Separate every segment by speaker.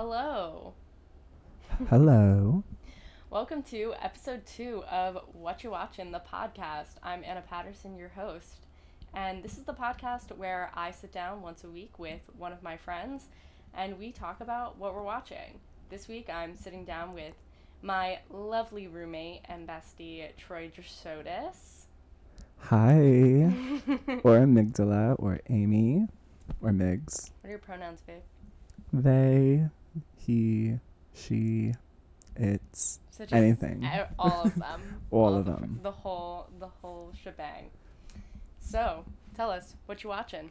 Speaker 1: Hello.
Speaker 2: Hello.
Speaker 1: Welcome to episode two of What You Watching, the podcast. I'm Anna Patterson, your host. And this is the podcast where I sit down once a week with one of my friends and we talk about what we're watching. This week I'm sitting down with my lovely roommate and bestie, Troy Drasodis.
Speaker 2: Hi. or Amygdala, or Amy, or Migs.
Speaker 1: What are your pronouns, babe?
Speaker 2: They, he, she, it's, anything.
Speaker 1: All of them.
Speaker 2: All of
Speaker 1: the,
Speaker 2: them.
Speaker 1: The whole, the whole shebang. So, tell us what you watching.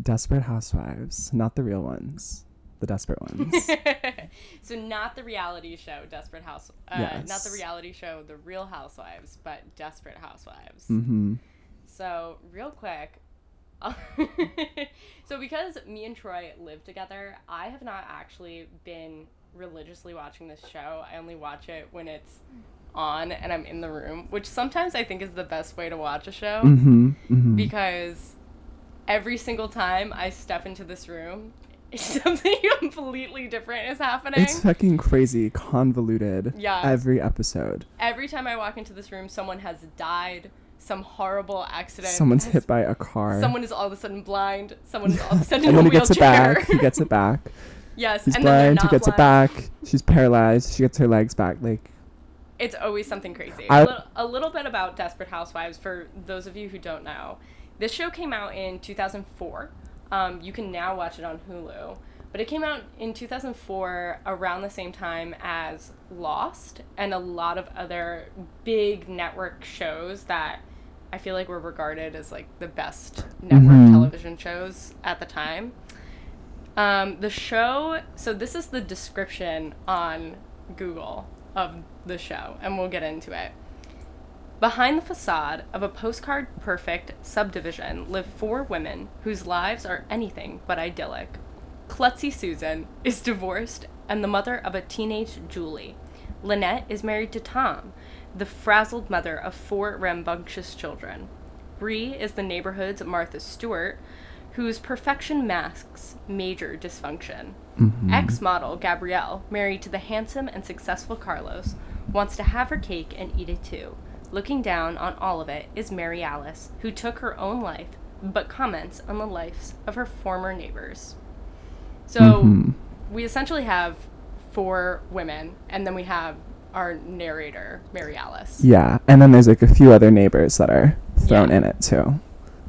Speaker 2: Desperate Housewives. Not the real ones, the desperate ones.
Speaker 1: so not the reality show Desperate House, uh, not the reality show The Real Housewives, but Desperate Housewives.
Speaker 2: mm-hmm.
Speaker 1: So real quick, so because me and Troy live together, I have not actually been religiously watching this show. I only watch it when it's on and I'm in the room, which sometimes I think is the best way to watch a show
Speaker 2: Mm-hmm. mm-hmm.
Speaker 1: because every single time I step into this room, something completely different is happening.
Speaker 2: It's fucking crazy, convoluted.
Speaker 1: Yeah.
Speaker 2: Every episode.
Speaker 1: every time I walk into this room, someone has died, some horrible accident.
Speaker 2: Someone's hit by a car.
Speaker 1: Someone is all of a sudden blind. Someone is all of a sudden
Speaker 2: and
Speaker 1: in a
Speaker 2: then he gets it back. He gets it back.
Speaker 1: yes,
Speaker 2: He's
Speaker 1: and then they're
Speaker 2: blind. He gets it back. She's paralyzed. She gets her legs back. Like,
Speaker 1: It's always something crazy.
Speaker 2: I-
Speaker 1: A little, a little bit about Desperate Housewives for those of you who don't know. This show came out in 2004. Um, you can now watch it on Hulu. But it came out in 2004 around the same time as Lost and a lot of other big network shows that I feel like were regarded as like the best network
Speaker 2: Mhm.
Speaker 1: television shows at the time. Um, the show, so this is the description on Google of the show, and we'll get into it. Behind the facade of a postcard perfect subdivision live four women whose lives are anything but idyllic. Klutzy Susan is divorced and the mother of a teenage Julie. Lynette is married to Tom, the frazzled mother of four rambunctious children. Bree is the neighborhood's Martha Stewart, whose perfection masks major dysfunction.
Speaker 2: mhm.
Speaker 1: Ex model Gabrielle, married to the handsome and successful Carlos, wants to have her cake and eat it too. Looking down on all of it is Mary Alice, who took her own life but comments on the lives of her former neighbors. So
Speaker 2: Mhm.
Speaker 1: we essentially have four women, and then we have our narrator, Mary Alice.
Speaker 2: Yeah, and then there's like a few other neighbors that are thrown
Speaker 1: Yeah.
Speaker 2: in it too.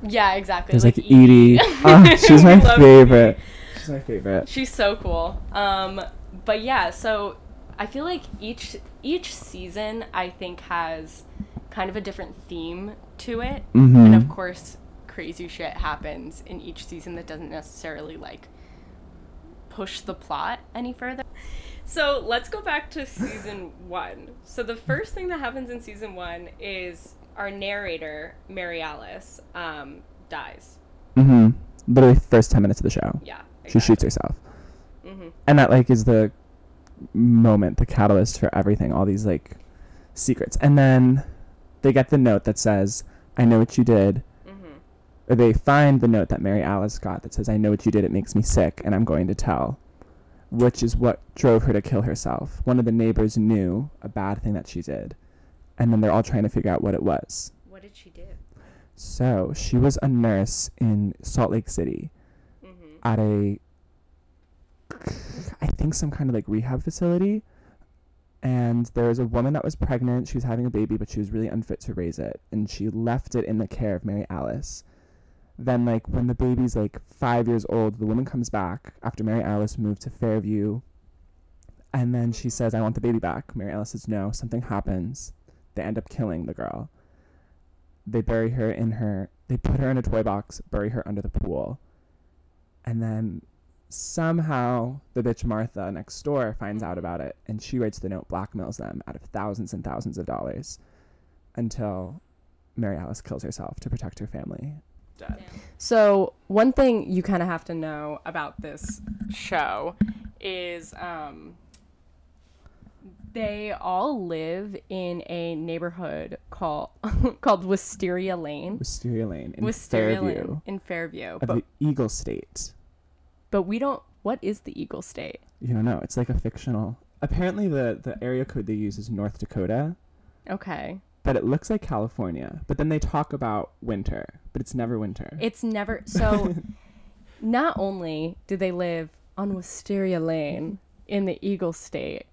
Speaker 1: Yeah, exactly.
Speaker 2: There's like, Edie. Ah, she's my favorite.
Speaker 1: Edie.
Speaker 2: She's my favorite.
Speaker 1: She's so cool. Um, but yeah, so I feel like each each season I think has kind of a different theme to it,
Speaker 2: Mhm.
Speaker 1: and of course, crazy shit happens in each season that doesn't necessarily like push the plot any further. So let's go back to season one. So the first thing that happens in season one is our narrator Mary Alice um, dies.
Speaker 2: hmm Literally first ten minutes of the show,
Speaker 1: Yeah,
Speaker 2: she shoots herself,
Speaker 1: Mm-hmm.
Speaker 2: and that like is the moment, the catalyst for everything. All these like secrets, and then they get the note that says, "I know what you did." Or they find the note that Mary Alice got that says, "I know what you did. It makes me sick, and I'm going to tell." Which is what drove her to kill herself. One of the neighbors knew a bad thing that she did, and then they're all trying to figure out what it was.
Speaker 1: What did she do?
Speaker 2: So she was a nurse in Salt Lake City
Speaker 1: hmm
Speaker 2: at a, I think some kind of like rehab facility. And there was a woman that was pregnant. She was having a baby, but she was really unfit to raise it. And she left it in the care of Mary Alice. Then, like, when the baby's like five years old, the woman comes back after Mary Alice moved to Fairview. And then she says, I want the baby back. Mary Alice says, No, something happens. They end up killing the girl. They bury her in her, they put her in a toy box, bury her under the pool. And then somehow the bitch Martha next door finds out about it and she writes the note, blackmails them out of thousands and thousands of dollars until Mary Alice kills herself to protect her family.
Speaker 1: So one thing you kind of have to know about this show is um, they all live in a neighborhood called called Wisteria Lane.
Speaker 2: Wisteria Lane in
Speaker 1: Wisteria
Speaker 2: Fairview
Speaker 1: Lane in Fairview,
Speaker 2: of
Speaker 1: but
Speaker 2: the Eagle State.
Speaker 1: but we don't. what is the Eagle State?
Speaker 2: You don't know. It's like a fictional. Apparently, the the area code they use is North Dakota,
Speaker 1: Okay.
Speaker 2: But it looks like California. But then they talk about winter, but it's never winter.
Speaker 1: It's never so not only do they live on Wisteria Lane in the Eagle State,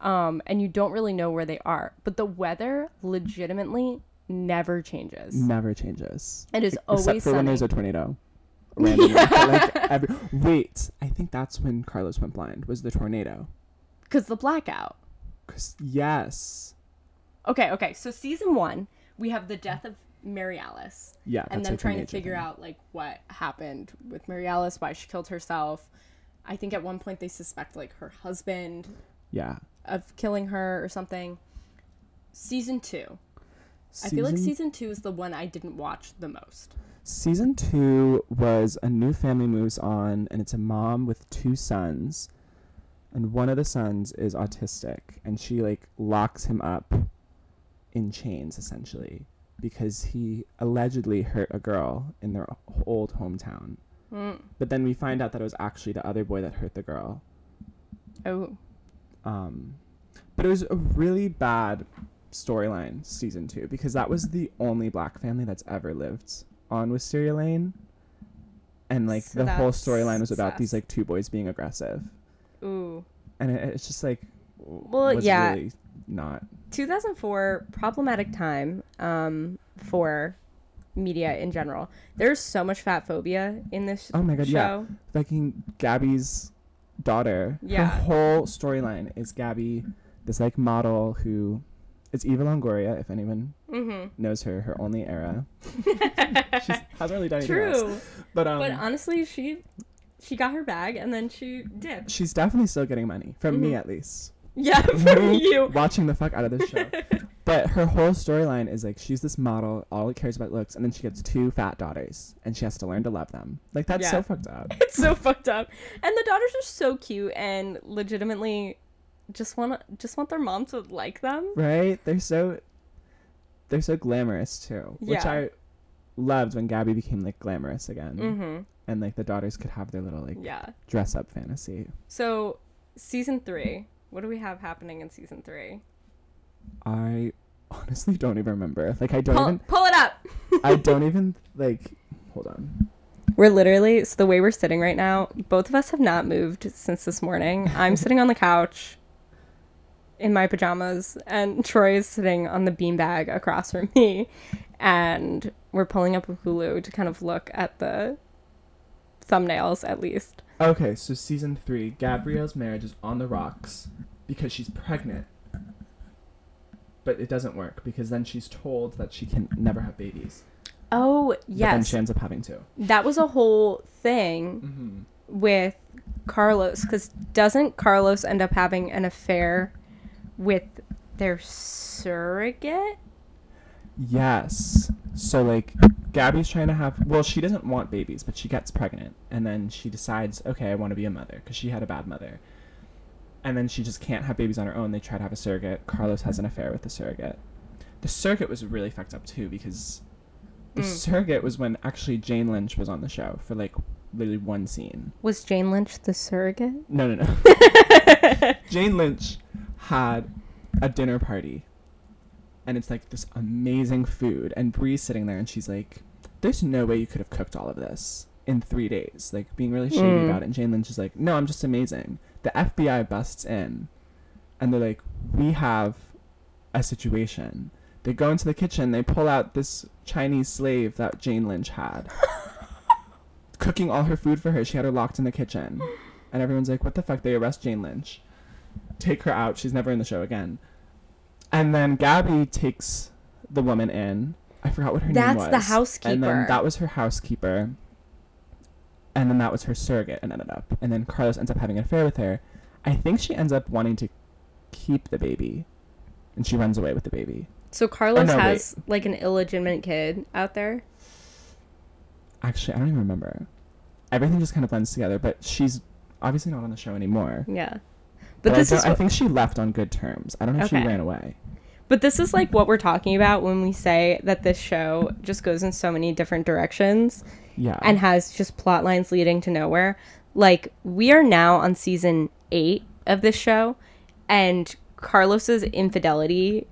Speaker 1: um, and you don't really know where they are, but the weather legitimately never changes.
Speaker 2: never changes.
Speaker 1: It is
Speaker 2: Except
Speaker 1: always
Speaker 2: for when there's a tornado. Randomly. like every, wait, I think that's when Carlos went blind. Was the tornado?
Speaker 1: Because the blackout.
Speaker 2: 'Cause- yes,
Speaker 1: Okay, okay. So season one, we have the death of Mary Alice.
Speaker 2: yeah.
Speaker 1: and
Speaker 2: like
Speaker 1: trying to figure
Speaker 2: thing.
Speaker 1: out like what happened with Mary Alice, why she killed herself. I think at one point they suspect like her husband
Speaker 2: Yeah.
Speaker 1: of killing her or something. Season two. I feel like season two is the one I didn't watch the most.
Speaker 2: Season two was a new family moves on, and it's a mom with two sons, and one of the sons is autistic, and she like locks him up in chains essentially because he allegedly hurt a girl in their old hometown.
Speaker 1: Mm.
Speaker 2: But then we find out that it was actually the other boy that hurt the girl.
Speaker 1: Oh,
Speaker 2: Um, but it was a really bad storyline, season two, because that was the only black family that's ever lived on Wisteria Lane. And like
Speaker 1: So
Speaker 2: the whole storyline was about these like two boys being aggressive,
Speaker 1: ooh.
Speaker 2: and it, it's just like,
Speaker 1: Well, yeah.
Speaker 2: really not.
Speaker 1: 2004 problematic time um, for media in general. There's so much fat phobia in this
Speaker 2: Oh my God,
Speaker 1: show.
Speaker 2: yeah. Fucking Gabby's daughter.
Speaker 1: Yeah.
Speaker 2: Her whole storyline is Gabby, this like model who it's Eva Longoria, if anyone
Speaker 1: Mm-hmm.
Speaker 2: knows her, her only era. She hasn't really done anything else. But um,
Speaker 1: but honestly, she she got her bag and then she dipped.
Speaker 2: she's definitely still getting money from me
Speaker 1: Mhm.
Speaker 2: at least.
Speaker 1: Yeah, from you.
Speaker 2: watching the fuck out of this show. but her whole storyline is like she's this model, all it cares about looks, and then she gets two fat daughters, and she has to learn to love them. Like that's
Speaker 1: Yeah.
Speaker 2: so fucked up.
Speaker 1: It's so fucked up. And the daughters are so cute and legitimately just want just want their mom to like them.
Speaker 2: Right? They're so they're so glamorous too, which
Speaker 1: Yeah.
Speaker 2: I loved when Gabby became like glamorous again,
Speaker 1: Mm-hmm.
Speaker 2: and like the daughters could have their little like
Speaker 1: Yeah.
Speaker 2: dress up fantasy.
Speaker 1: So season three. What do we have happening in season three?
Speaker 2: I honestly don't even remember. Like I don't
Speaker 1: Pull,
Speaker 2: even
Speaker 1: pull it up.
Speaker 2: I don't even like hold on.
Speaker 1: We're literally so the way we're sitting right now. Both of us have not moved since this morning. I'm sitting on the couch in my pajamas, and Troy is sitting on the beanbag across from me, and we're pulling up a Hulu to kind of look at the thumbnails at least.
Speaker 2: Okay, so season three, Gabrielle's marriage is on the rocks because she's pregnant. But it doesn't work because then she's told that she can never have babies.
Speaker 1: Oh
Speaker 2: But then she ends up having to.
Speaker 1: that was a whole thing
Speaker 2: Mm-hmm.
Speaker 1: with Carlos because doesn't Carlos end up having an affair with their surrogate?
Speaker 2: Yes. So like Gabby's trying to have well, she doesn't want babies, but she gets pregnant and then she decides, okay, I want to be a mother because she had a bad mother. And then she just can't have babies on her own. They try to have a surrogate. Carlos has an affair with the surrogate. The surrogate was really fucked up too because the
Speaker 1: Mm.
Speaker 2: surrogate was when actually Jane Lynch was on the show for like literally one scene.
Speaker 1: Was Jane Lynch the surrogate?
Speaker 2: No, no, no. Jane Lynch had a dinner party, and it's like this amazing food, and Bree's sitting there, and she's like, "There's no way you could have cooked all of this in three days," like being really shady
Speaker 1: Mm.
Speaker 2: about it. And Jane Lynch is like, "No, I'm just amazing." The FBI busts in, and they're like, "We have a situation." They go into the kitchen, they pull out this Chinese slave that Jane Lynch had. Cooking all her food for her. She had her locked in the kitchen. And everyone's like, what the fuck? They arrest Jane Lynch. Take her out. She's never in the show again. And then Gabby takes the woman in. I forgot what her name was.
Speaker 1: That's the
Speaker 2: And then that was her housekeeper. And then that was her surrogate and ended up. And then Carlos ends up having an affair with her. I think she ends up wanting to keep the baby. And she runs away with the baby.
Speaker 1: So Carlos
Speaker 2: no,
Speaker 1: has like an illegitimate kid out there.
Speaker 2: Actually, I don't even remember. Everything just kind of blends together, but she's obviously not on the show anymore.
Speaker 1: Yeah.
Speaker 2: But,
Speaker 1: But this
Speaker 2: I,
Speaker 1: is
Speaker 2: don't- I think she left on good terms. I don't know if
Speaker 1: Okay.
Speaker 2: she ran away.
Speaker 1: but this is like what we're talking about when we say that this show just goes in so many different directions
Speaker 2: Yeah.
Speaker 1: and has just plot lines leading to nowhere. like we are now on season eight of this show, and Carlos's infidelity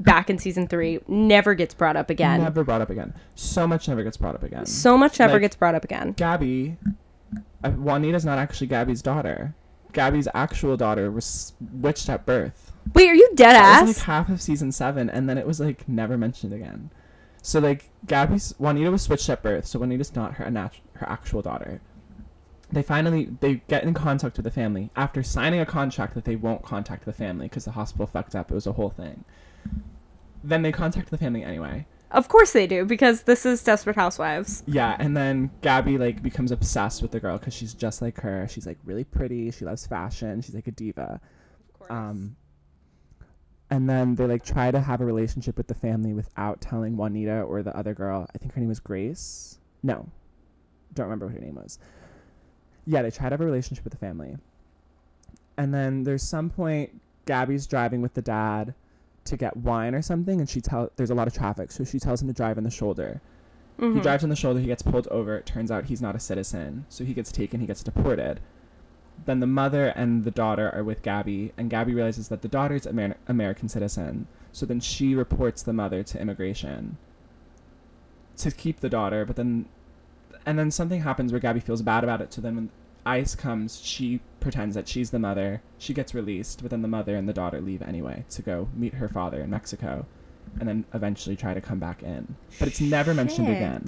Speaker 1: back in season three never gets brought up again.
Speaker 2: Never brought up again. So much never gets brought up again.
Speaker 1: So much never
Speaker 2: Like-
Speaker 1: gets brought up again.
Speaker 2: Gabby, uh, Juanita's not actually Gabby's daughter. Gabby's actual daughter was switched at birth.
Speaker 1: Wait, are you dead
Speaker 2: That was
Speaker 1: ass?
Speaker 2: like half of season seven, and then it was like never mentioned again. So like Gabby's Juanita was switched at birth, so Juanita's not her nat- her actual daughter. They finally they get in contact with the family after signing a contract that they won't contact the family because the hospital fucked up. It was a whole thing. Then they contact the family anyway.
Speaker 1: Of course they do, because this is Desperate Housewives.
Speaker 2: Yeah, and then Gabby like becomes obsessed with the girl because she's just like her. She's like really pretty. She loves fashion. She's like a diva. Um, and then they like try to have a relationship with the family without telling Juanita or the other girl. I think her name was Grace. No, don't remember what her name was. Yeah, they try to have a relationship with the family. And then there's some point Gabby's driving with the dad to get wine or something, and she tell there's a lot of traffic, so she tells him to drive in the shoulder. He
Speaker 1: Mhm.
Speaker 2: drives on the shoulder, he gets pulled over. It turns out he's not a citizen, so he gets taken, he gets deported. Then the mother and the daughter are with Gabby, and Gabby realizes that the daughter's Amer- American citizen. So then she reports the mother to immigration to keep the daughter, but then and then something happens where Gabby feels bad about it. So then when ICE comes, she pretends that she's the mother. She gets released, but then the mother and the daughter leave anyway to go meet her father in Mexico, and then eventually try to come back in. But it's never mentioned again.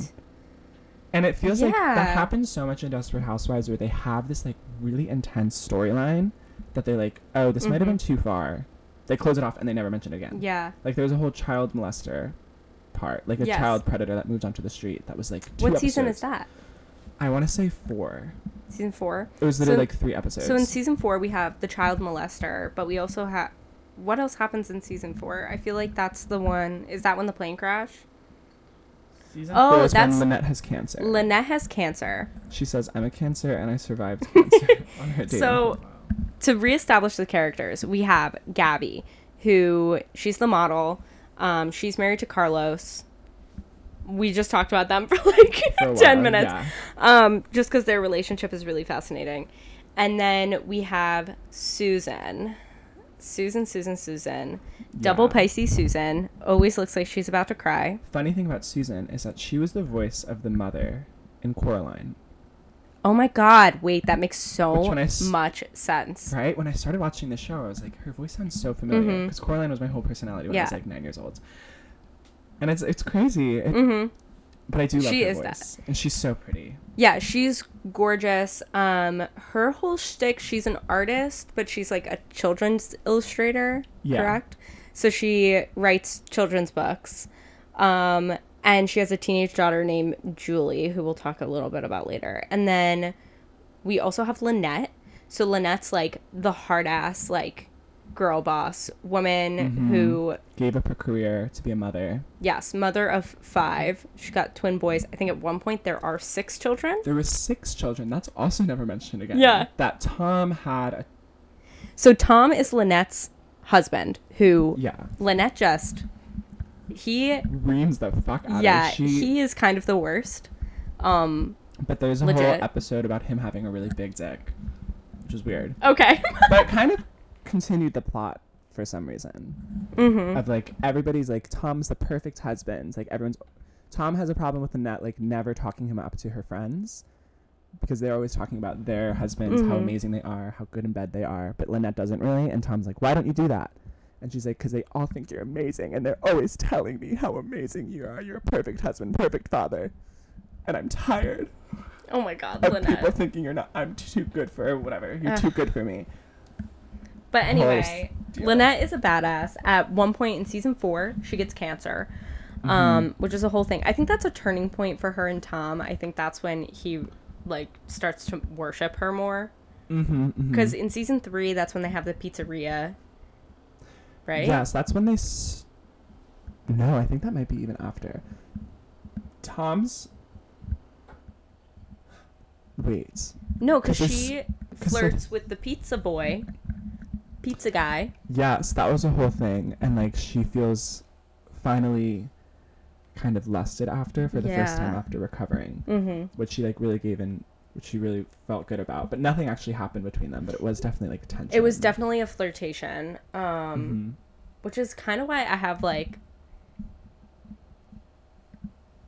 Speaker 2: And it feels like that happens so much in Desperate Housewives where they have this like really intense storyline that they're like, oh, this might have
Speaker 1: Mhm.
Speaker 2: been too far. They close it off and they never mention it again.
Speaker 1: Yeah.
Speaker 2: Like there was a whole child molester part, like a
Speaker 1: Yes.
Speaker 2: child predator that moved onto the street. That was like
Speaker 1: What season is that?
Speaker 2: I want to say four.
Speaker 1: Season four.
Speaker 2: It was literally
Speaker 1: So-
Speaker 2: like three episodes.
Speaker 1: So in season four, we have the child molester, but we also have. What else happens in season four? I feel like that's the one. Is that when the plane crash?
Speaker 2: season
Speaker 1: Oh,
Speaker 2: four is when
Speaker 1: that's-
Speaker 2: Lynette has cancer.
Speaker 1: Lynette has cancer.
Speaker 2: she says, "I'm a cancer and I survived cancer." on her dating
Speaker 1: So- To reestablish the characters, we have Gabby, who she's the model. Um, she's married to Carlos. We just talked about them for like
Speaker 2: For
Speaker 1: 10
Speaker 2: while,
Speaker 1: minutes.
Speaker 2: yeah.
Speaker 1: um, just because their relationship is really fascinating. And then we have Susan. Susan, Susan, Susan. Double
Speaker 2: Yeah.
Speaker 1: Pisces Susan. Always looks like she's about to cry.
Speaker 2: Funny thing about Susan is that she was the voice of the mother in Coraline.
Speaker 1: Oh my god, wait, that makes so
Speaker 2: Which when I s-
Speaker 1: much sense.
Speaker 2: Right? When I started watching the show, I was like, her voice sounds so familiar because Coraline was my whole personality when I was like nine years old. And it's it's crazy, It-
Speaker 1: hmm
Speaker 2: but I do love
Speaker 1: She
Speaker 2: her
Speaker 1: is that.
Speaker 2: voice, and she's so pretty.
Speaker 1: Yeah, she's gorgeous. Um, her whole shtick, she's an artist, but she's like a children's illustrator,
Speaker 2: Yeah.
Speaker 1: correct? So she writes children's books. Um, and she has a teenage daughter named Julie, who we'll talk a little bit about later. And then we also have Lynette. So Lynette's like the hard ass, like girl boss woman
Speaker 2: Mhm.
Speaker 1: who,
Speaker 2: Gave up her career to be a mother.
Speaker 1: yes, mother of five. She got twin boys. I think at one point there are six children.
Speaker 2: There were six children. That's also never mentioned again.
Speaker 1: Yeah.
Speaker 2: That Tom had a
Speaker 1: So Tom is Lynette's husband, who
Speaker 2: yeah
Speaker 1: Lynette just he
Speaker 2: reams the fuck out
Speaker 1: yeah
Speaker 2: of. She,
Speaker 1: he is kind of the worst. Um.
Speaker 2: but there's a
Speaker 1: legit.
Speaker 2: whole episode about him having a really big dick, which is weird.
Speaker 1: Okay.
Speaker 2: but kind of continued the plot for some reason.
Speaker 1: mm-hmm.
Speaker 2: of like everybody's like Tom's the perfect husband. Like everyone's Tom has a problem with net like never talking him up to her friends because they're always talking about their husbands, how
Speaker 1: Mhm.
Speaker 2: amazing they are, how good in bed they are. But Lynette doesn't really, and Tom's like, "Why don't you do that?" And she's like, "Cause they all think you're amazing, and they're always telling me how amazing you are. You're a perfect husband, perfect father." And I'm tired
Speaker 1: Oh my God,
Speaker 2: of people
Speaker 1: Lynette.
Speaker 2: thinking you're not. I'm too good for whatever. You're
Speaker 1: Ugh.
Speaker 2: too good for me.
Speaker 1: But anyway. Lynette is a badass. At one point in season four, she gets cancer,
Speaker 2: Mm-hmm.
Speaker 1: um, which is a whole thing. I think that's a turning point for her and Tom. I think that's when he like starts to worship her more.
Speaker 2: Mm-hmm.
Speaker 1: Because in season three, that's when they have the pizzeria. Right.
Speaker 2: Yes, that's when they. S- no, I think that might be even after. Tom's. Wait.
Speaker 1: No, because she flirts with the pizza boy, pizza guy.
Speaker 2: Yes, that was a whole thing, and like she feels finally kind of lusted after for the first time after recovering,
Speaker 1: Mm-hmm.
Speaker 2: which she like really gave in which she really felt good about. But nothing actually happened between them. But it was definitely like tension.
Speaker 1: It was definitely a flirtation. Um,
Speaker 2: Mhm.
Speaker 1: which is kind of why I have like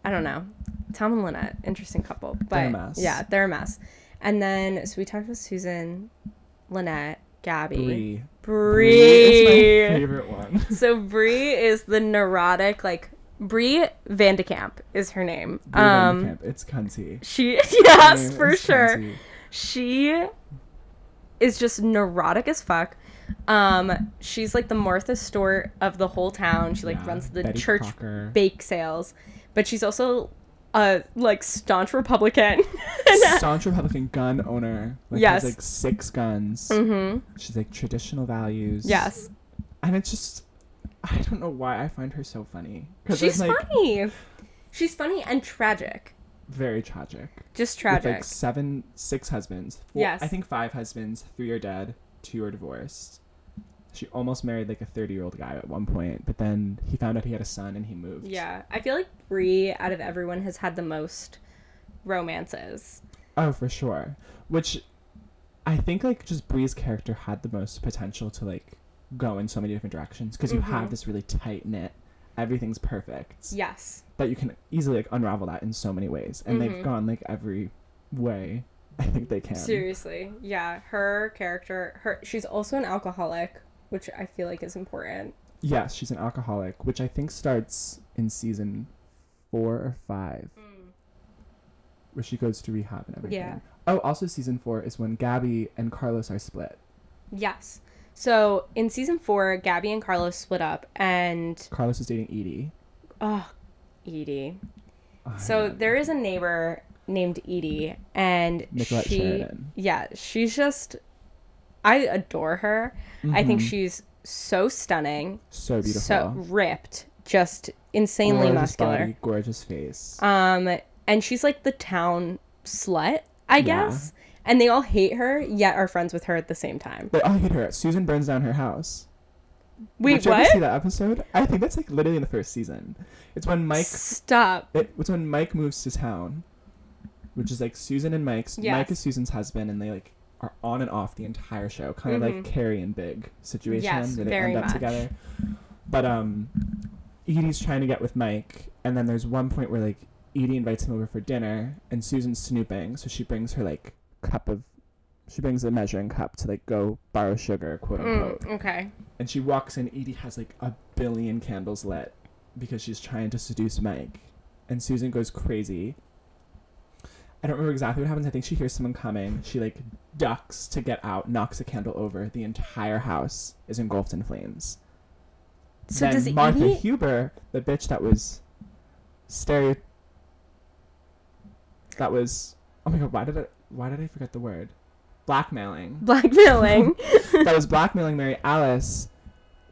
Speaker 1: I don't know. Tom and Lynette, interesting couple. But
Speaker 2: They're a mess.
Speaker 1: yeah, they're a mess. And then so we talked about Susan, Lynette, Gabby,
Speaker 2: Bree.
Speaker 1: Bree.
Speaker 2: is my favorite one.
Speaker 1: so Bree is the neurotic like Bree Vandekamp is her name. Um
Speaker 2: Van de Kamp. It's cunty.
Speaker 1: she yes, for sure.
Speaker 2: cunty.
Speaker 1: She is just neurotic as fuck. Um, she's like the Martha Stewart of the whole town. She like
Speaker 2: Yeah,
Speaker 1: runs the
Speaker 2: Betty
Speaker 1: church
Speaker 2: Crocker.
Speaker 1: bake sales, but she's also a like staunch Republican.
Speaker 2: staunch Republican gun owner. Like,
Speaker 1: Yes.
Speaker 2: Has like six guns.
Speaker 1: mm-hmm.
Speaker 2: She's like traditional values.
Speaker 1: Yes,
Speaker 2: And it's just, I don't know why I find her so funny.
Speaker 1: She's
Speaker 2: like
Speaker 1: funny. She's funny and tragic.
Speaker 2: very tragic.
Speaker 1: Just tragic.
Speaker 2: With like seven, six husbands.
Speaker 1: Yes.
Speaker 2: I think five husbands. Three are dead. Two are divorced. She almost married like a 30 year old guy at one point, but then he found out he had a son and he moved.
Speaker 1: yeah, I feel like Bree out of everyone has had the most romances.
Speaker 2: Oh, for sure. Which I think like just Bree's character had the most potential to like go in so many different directions because you
Speaker 1: Mhm.
Speaker 2: have this really tight knit, everything's perfect.
Speaker 1: Yes.
Speaker 2: That you can easily like unravel that in so many ways, and
Speaker 1: Mhm.
Speaker 2: they've gone like every way. I think they can.
Speaker 1: Seriously. Yeah, her character her she's also an alcoholic, which I feel like is important.
Speaker 2: Yes, she's an alcoholic, which I think starts in season four or five, mm. where she goes to rehab and everything.
Speaker 1: Yeah.
Speaker 2: Oh, also season four is when Gabby and Carlos are split.
Speaker 1: Yes. So in season four, Gabby and Carlos split up, and
Speaker 2: Carlos is dating Edie.
Speaker 1: oh, Edie.
Speaker 2: Oh,
Speaker 1: So
Speaker 2: yeah.
Speaker 1: there is a neighbor named Edie, and
Speaker 2: Nicollette
Speaker 1: she,
Speaker 2: Sheridan.
Speaker 1: yeah, she's just, I adore her. I think
Speaker 2: Mhm.
Speaker 1: she's so stunning,
Speaker 2: so beautiful.
Speaker 1: so ripped, just insanely
Speaker 2: gorgeous
Speaker 1: muscular.
Speaker 2: body, gorgeous face.
Speaker 1: Um, and she's like the town slut, I guess. Yeah. And they all hate her, yet are friends with her at the same time.
Speaker 2: they all hate her. Susan burns down her house.
Speaker 1: Wait, what?
Speaker 2: Did you ever
Speaker 1: what?
Speaker 2: see that episode? I think that's like literally in the first season. It's when Mike.
Speaker 1: Stop.
Speaker 2: It, it's when Mike moves to town, which is like Susan and Mike's.
Speaker 1: Yes.
Speaker 2: Mike is Susan's husband, and they like are on and off the entire show, kind of
Speaker 1: Mhm.
Speaker 2: like Carrie and Big situation,
Speaker 1: Yes,
Speaker 2: where they
Speaker 1: very
Speaker 2: end up
Speaker 1: much.
Speaker 2: together. But um, Edie's trying to get with Mike, and then there's one point where like Edie invites him over for dinner, and Susan's snooping, so she brings her like cup of. She brings a measuring cup to like go borrow sugar, quote unquote.
Speaker 1: Mm, okay.
Speaker 2: And she walks in. Edie has like a billion candles lit because she's trying to seduce Mike. And Susan goes crazy. I don't remember exactly what happens. I think she hears someone coming. She like ducks to get out, knocks a candle over. The entire house is engulfed in flames.
Speaker 1: So
Speaker 2: then
Speaker 1: does
Speaker 2: Martha
Speaker 1: Edie
Speaker 2: Huber, the bitch that was stereo that was oh my god, why did I why did I forget the word? Blackmailing
Speaker 1: blackmailing?
Speaker 2: that was blackmailing Mary Alice,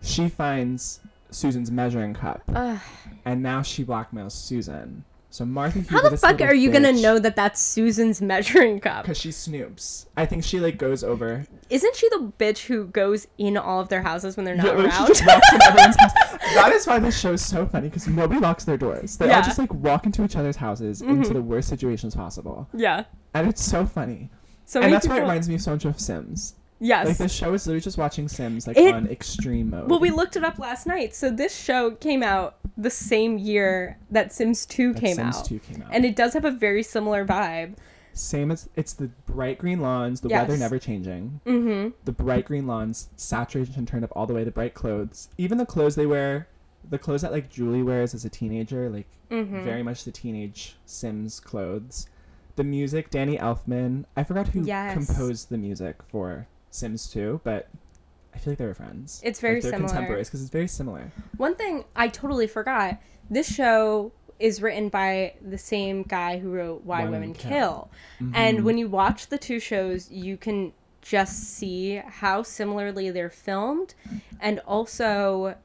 Speaker 2: she finds Susan's measuring cup,
Speaker 1: Ugh.
Speaker 2: and now she blackmails Susan. So Martha
Speaker 1: How the fuck are you gonna know that that's Susan's measuring cup?
Speaker 2: Because she snoops. I think she like goes over.
Speaker 1: Isn't she the bitch who goes in all of their houses when they're not
Speaker 2: Yeah,
Speaker 1: around?
Speaker 2: just walks in. That is why this show is so funny because nobody locks their doors. They
Speaker 1: Yeah.
Speaker 2: all just like walk into each other's houses into
Speaker 1: Mhm.
Speaker 2: the worst situations possible,
Speaker 1: yeah.
Speaker 2: and it's so funny.
Speaker 1: So
Speaker 2: and that's why it reminds me so much of Sims.
Speaker 1: Yes.
Speaker 2: Like this show is literally just watching Sims like
Speaker 1: It-
Speaker 2: on extreme mode.
Speaker 1: well, we looked it up last night. So this show came out the same year that Sims 2
Speaker 2: That
Speaker 1: came
Speaker 2: Sims
Speaker 1: out.
Speaker 2: 2 came out.
Speaker 1: And it does have a very similar vibe.
Speaker 2: Same as it's the bright green lawns, the weather never changing.
Speaker 1: Mm-hmm.
Speaker 2: The bright green lawns, saturation turned up all the way. The bright clothes, even the clothes they wear, the clothes that like Julie wears as a teenager, like
Speaker 1: Mm-hmm.
Speaker 2: very much the teenage Sims clothes. The music, Danny Elfman. I forgot who
Speaker 1: Yes.
Speaker 2: composed the music for Sims 2, but I feel like they were friends.
Speaker 1: It's very
Speaker 2: like, they're
Speaker 1: similar.
Speaker 2: contemporaries because it's very similar.
Speaker 1: One thing I totally forgot. This show is written by the same guy who wrote Why, Women, Kill. And
Speaker 2: Mhm.
Speaker 1: when you watch the two shows, you can just see how similarly they're filmed and also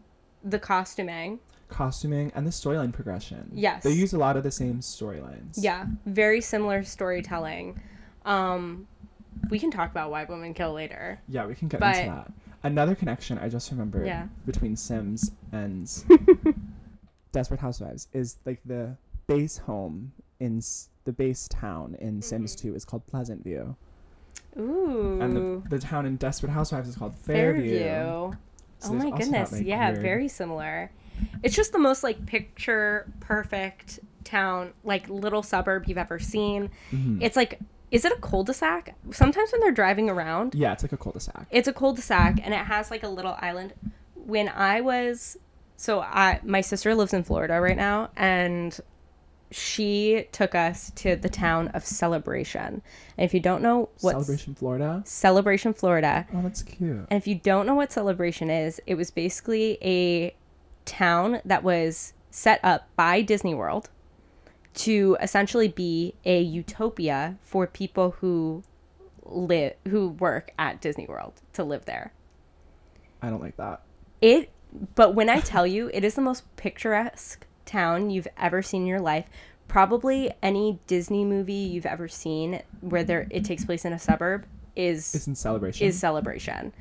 Speaker 1: the costuming.
Speaker 2: costuming and the storyline progression.
Speaker 1: Yes.
Speaker 2: They use a lot of the same storylines.
Speaker 1: Yeah, very similar storytelling. Um, we can talk about Why Women Kill later.
Speaker 2: Yeah, we can get
Speaker 1: But-
Speaker 2: into that. Another connection I just remembered
Speaker 1: Yeah.
Speaker 2: between Sims and Desperate Housewives is like the base home in S- the base town in Sims
Speaker 1: Mhm.
Speaker 2: 2 is called Pleasant View.
Speaker 1: Ooh.
Speaker 2: And the, the town in Desperate Housewives is called Fairview.
Speaker 1: Fairview.
Speaker 2: So
Speaker 1: oh my goodness.
Speaker 2: that, like,
Speaker 1: yeah,
Speaker 2: weird-
Speaker 1: very similar. It's just the most like picture perfect town, like little suburb you've ever seen.
Speaker 2: Mhm.
Speaker 1: It's like is it a cul-de-sac? Sometimes when they're driving around,
Speaker 2: yeah, it's like a cul-de-sac.
Speaker 1: it's a cul-de-sac and it has like a little island. When I was so I my sister lives in Florida right now and she took us to the town of Celebration. And if you don't know what
Speaker 2: Celebration Florida.
Speaker 1: Celebration, Florida,
Speaker 2: Oh, that's cute.
Speaker 1: and if you don't know what Celebration is, it was basically a town that was set up by Disney World to essentially be a utopia for people who live who work at Disney World to live there.
Speaker 2: I don't like that.
Speaker 1: It but when I tell you it is the most picturesque town you've ever seen in your life, probably any Disney movie you've ever seen where there it takes place in a suburb is
Speaker 2: It's in Celebration.
Speaker 1: is celebration.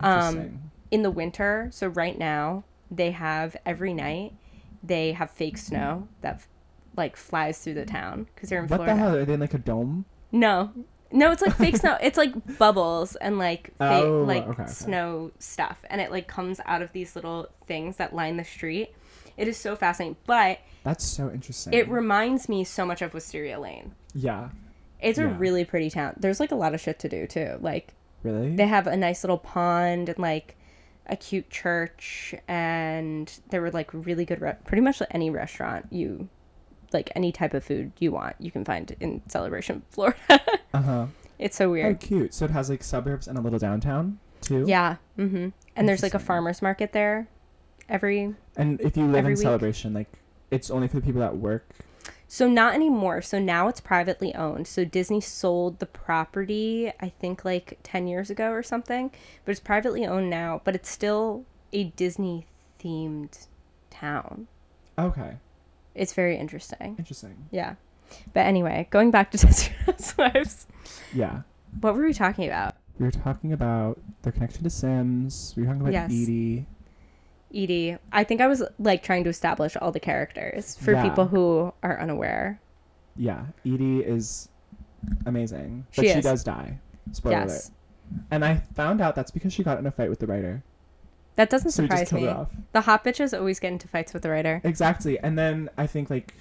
Speaker 1: Um,
Speaker 2: Interesting.
Speaker 1: in the winter, so right now they have every night they have fake snow that like flies through the mm. town because they're in
Speaker 2: what
Speaker 1: Florida.
Speaker 2: the hell? Are they in like a dome?
Speaker 1: No, no, it's like fake snow. It's like bubbles and like fake
Speaker 2: Oh,
Speaker 1: like
Speaker 2: okay, okay.
Speaker 1: snow stuff, and it like comes out of these little things that line the street. It is so fascinating, but
Speaker 2: That's so interesting.
Speaker 1: it reminds me so much of Wisteria Lane.
Speaker 2: yeah.
Speaker 1: It's a really pretty town. There's like a lot of shit to do too. Like
Speaker 2: Really?
Speaker 1: they have a nice little pond and like a cute church and there were like really good re- pretty much any restaurant you like any type of food you want you can find in celebration florida
Speaker 2: uh huh.
Speaker 1: it's so
Speaker 2: Oh,
Speaker 1: weird
Speaker 2: cute. So it has like suburbs and a little downtown too.
Speaker 1: yeah mm-hmm and there's like a farmers market there every
Speaker 2: And if you live in
Speaker 1: week.
Speaker 2: Celebration, like it's only for the people that work.
Speaker 1: so not anymore so now it's privately owned so disney sold the property i think like 10 years ago or something but it's privately owned now but it's still a disney themed town
Speaker 2: Okay.
Speaker 1: It's very interesting.
Speaker 2: Interesting.
Speaker 1: Yeah. But anyway, going back to Desperate Housewives,
Speaker 2: Yeah.
Speaker 1: what were we talking about?
Speaker 2: We were talking about their connection to Sims. We were talking about
Speaker 1: Yes.
Speaker 2: Edie.
Speaker 1: Edie. I think I was like trying to establish all the characters for
Speaker 2: Yeah.
Speaker 1: people who are unaware.
Speaker 2: Yeah, Edie is amazing, but
Speaker 1: She
Speaker 2: she, does die. Spoiler alert.
Speaker 1: yes.
Speaker 2: And I found out that's because she got in a fight with the writer.
Speaker 1: That doesn't
Speaker 2: So
Speaker 1: surprise me. The hot bitches always get into fights with the writer.
Speaker 2: Exactly. And then I think like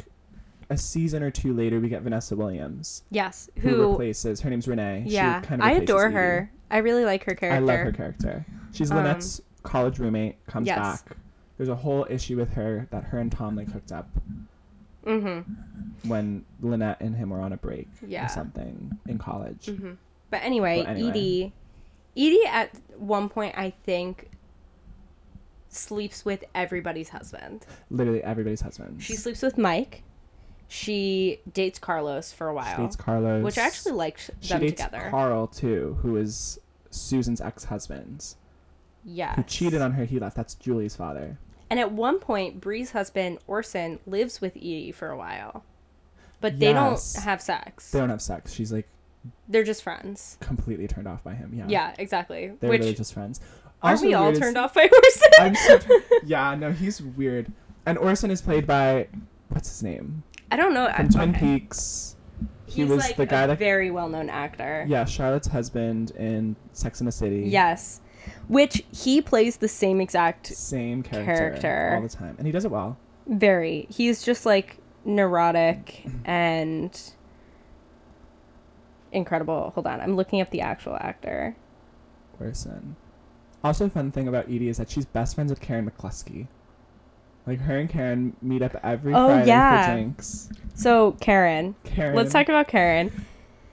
Speaker 2: a season or two later, we get Vanessa Williams,
Speaker 1: Yes.
Speaker 2: who,
Speaker 1: Who,
Speaker 2: replaces. Her name's Renee. She
Speaker 1: yeah.
Speaker 2: kind of
Speaker 1: I adore
Speaker 2: Edie.
Speaker 1: her. I really like her character.
Speaker 2: I love her character. She's
Speaker 1: Um,
Speaker 2: Lynette's college roommate. Comes
Speaker 1: yes.
Speaker 2: back. There's a whole issue with her that her and Tom like hooked up
Speaker 1: Mm-hmm.
Speaker 2: when Lynette and him were on a break
Speaker 1: Yeah.
Speaker 2: or something in college.
Speaker 1: Mm-hmm. But anyway,
Speaker 2: Well, anyway.
Speaker 1: Edie, Edie at one point I think sleeps with everybody's husband.
Speaker 2: Literally everybody's husband.
Speaker 1: She sleeps with Mike. She dates Carlos for a
Speaker 2: She
Speaker 1: while,
Speaker 2: dates Carlos.
Speaker 1: which I actually liked
Speaker 2: She dates
Speaker 1: together.
Speaker 2: Carl too, who is Susan's ex-husband,
Speaker 1: yeah.
Speaker 2: who cheated on her. He left. That's Julie's father.
Speaker 1: And at one point, Bree's husband Orson lives with Edie for a while, but they
Speaker 2: Yes.
Speaker 1: don't have sex.
Speaker 2: They don't have sex. She's like
Speaker 1: They're just friends.
Speaker 2: completely turned off by him. Yeah.
Speaker 1: Yeah, exactly.
Speaker 2: They're
Speaker 1: Which
Speaker 2: really just friends.
Speaker 1: Aren't we all turned off by Orson?
Speaker 2: I'm so, yeah, no, he's weird. And Orson is played by what's his name
Speaker 1: I don't know.
Speaker 2: from
Speaker 1: I,
Speaker 2: Twin
Speaker 1: okay.
Speaker 2: Peaks. He
Speaker 1: He's
Speaker 2: was
Speaker 1: like
Speaker 2: the guy
Speaker 1: a
Speaker 2: that
Speaker 1: very well-known actor.
Speaker 2: yeah Charlotte's husband in Sex and the City.
Speaker 1: Yes. Which he plays the same exact
Speaker 2: Same character,
Speaker 1: Character.
Speaker 2: all the time, and he does it well.
Speaker 1: very. He's just like neurotic and incredible. Hold on. I'm looking up the actual actor.
Speaker 2: Orson. Also, fun thing about Edie is that she's best friends with Karen McCluskey. Like her and Karen meet up every
Speaker 1: Oh,
Speaker 2: Friday
Speaker 1: yeah.
Speaker 2: for drinks.
Speaker 1: So, Karen.
Speaker 2: Karen.
Speaker 1: Let's talk about Karen.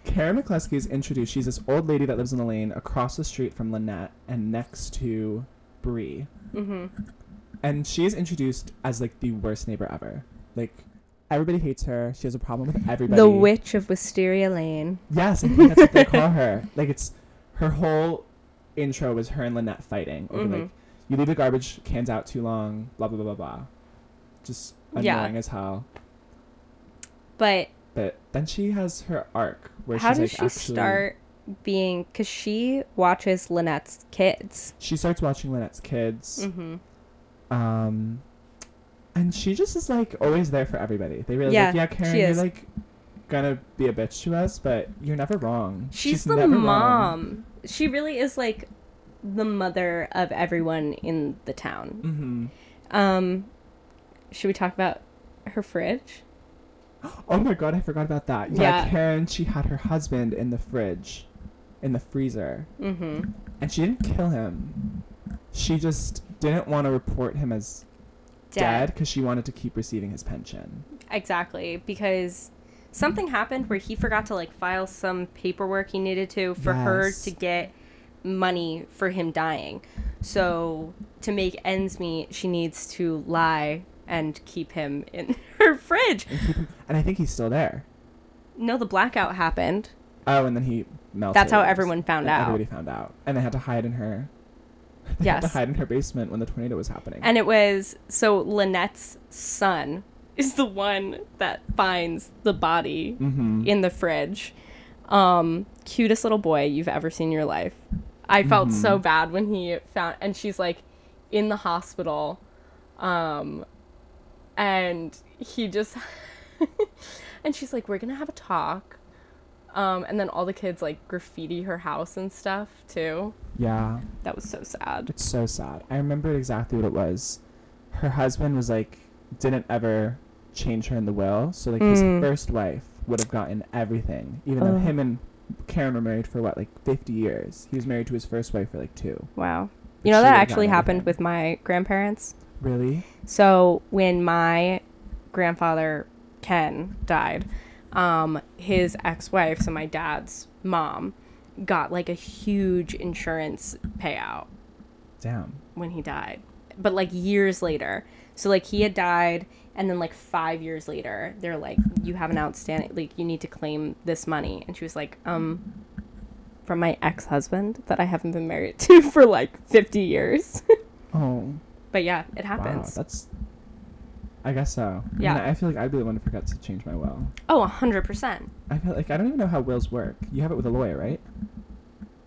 Speaker 2: Karen McCluskey is introduced. She's this old lady that lives in the lane across the street from Lynette and next to Bree.
Speaker 1: hmm
Speaker 2: And she is introduced as like the worst neighbor ever. Like everybody hates her. She has a problem with everybody.
Speaker 1: The Witch of Wisteria Lane.
Speaker 2: Yes, I think that's what they call her. Like it's her whole intro was her and Lynette fighting over
Speaker 1: Mhm.
Speaker 2: like you leave the garbage cans out too long, blah blah blah blah blah. Just annoying
Speaker 1: Yeah.
Speaker 2: as hell.
Speaker 1: But
Speaker 2: But then she has her arc where
Speaker 1: how
Speaker 2: she's
Speaker 1: does
Speaker 2: like
Speaker 1: she
Speaker 2: actually
Speaker 1: start being. Because she watches Lynette's kids.
Speaker 2: she starts watching Lynette's kids.
Speaker 1: hmm
Speaker 2: Um and she just is like always there for everybody. They really
Speaker 1: Yeah,
Speaker 2: like, yeah, Karen, you're like gonna be a bitch to us, but you're never wrong.
Speaker 1: She's, the
Speaker 2: never wrong.
Speaker 1: She really is like the mother of everyone in the town.
Speaker 2: Mhm.
Speaker 1: Um, should we talk about her fridge?
Speaker 2: Oh my god, I forgot about that. Yeah,
Speaker 1: Yeah.
Speaker 2: Karen, she had her husband in the fridge, in the freezer,
Speaker 1: Mm-hmm.
Speaker 2: and she didn't kill him. She just didn't want to report him as dead because she wanted to keep receiving his pension.
Speaker 1: Exactly, because something happened where he forgot to like file some paperwork he needed to for her to get money for him dying. So to make ends meet, she needs to lie and keep him in her fridge.
Speaker 2: And, keep him, and I think he's still there.
Speaker 1: No, the blackout happened.
Speaker 2: Oh, and then he melted.
Speaker 1: That's how everyone found out.
Speaker 2: Everybody found out, and they had to hide in her. They had to hide in her basement when the tornado was happening.
Speaker 1: And it was so Lynette's son is the one that finds the body
Speaker 2: mm-hmm.
Speaker 1: in the fridge. Um, cutest little boy you've ever seen in your life. I felt so
Speaker 2: Mhm.
Speaker 1: bad when he found, and she's like in the hospital, um, and he just, and she's like, we're gonna have a talk, um, and then all the kids like graffiti her house and stuff too.
Speaker 2: yeah,
Speaker 1: That was so sad.
Speaker 2: it's so sad. I remember exactly what it was. Her husband was like, didn't ever change her in the will, so like his
Speaker 1: Mm.
Speaker 2: first wife would have gotten everything, even though
Speaker 1: Ugh.
Speaker 2: him and Karen were married for what, like fifty years. He was married to his first wife for like two.
Speaker 1: Wow.
Speaker 2: But
Speaker 1: You know
Speaker 2: she
Speaker 1: that
Speaker 2: would've
Speaker 1: actually
Speaker 2: gotten
Speaker 1: happened
Speaker 2: everything.
Speaker 1: with my grandparents.
Speaker 2: Really?
Speaker 1: So when my grandfather Ken died, um, his ex-wife, so my dad's mom, got like a huge insurance payout
Speaker 2: Damn.
Speaker 1: when he died, but like years later. So like he had died, and then like five years later, they're like, "You have an outstanding, like you need to claim this money." And she was like, "Um." From my ex-husband that I haven't been married to for like 50 years.
Speaker 2: Oh.
Speaker 1: but yeah, it
Speaker 2: Wow.
Speaker 1: happens.
Speaker 2: That's. I guess so. I
Speaker 1: Yeah.
Speaker 2: mean, I feel like I'd be the one to forget to change my will.
Speaker 1: Oh, 100%.
Speaker 2: I feel like I don't even know how wills work. You have it with a lawyer, right?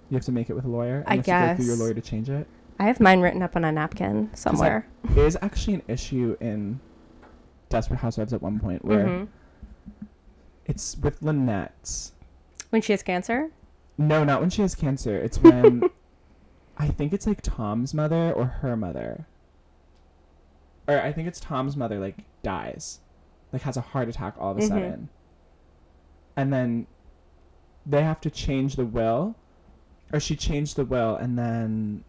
Speaker 2: You have to make it with a lawyer. And
Speaker 1: I
Speaker 2: you have to go through your lawyer to change it.
Speaker 1: I have mine written up on a napkin somewhere.
Speaker 2: Is actually an issue in Desperate Housewives at one point where
Speaker 1: Mhm.
Speaker 2: it's with Lynette.
Speaker 1: When she has cancer?
Speaker 2: No, not when she has cancer. It's when I think it's like Tom's mother or her mother. Or I think it's Tom's mother like dies. Like has a heart attack all of a
Speaker 1: Mhm.
Speaker 2: sudden. And then they have to change the will or she changed the will and then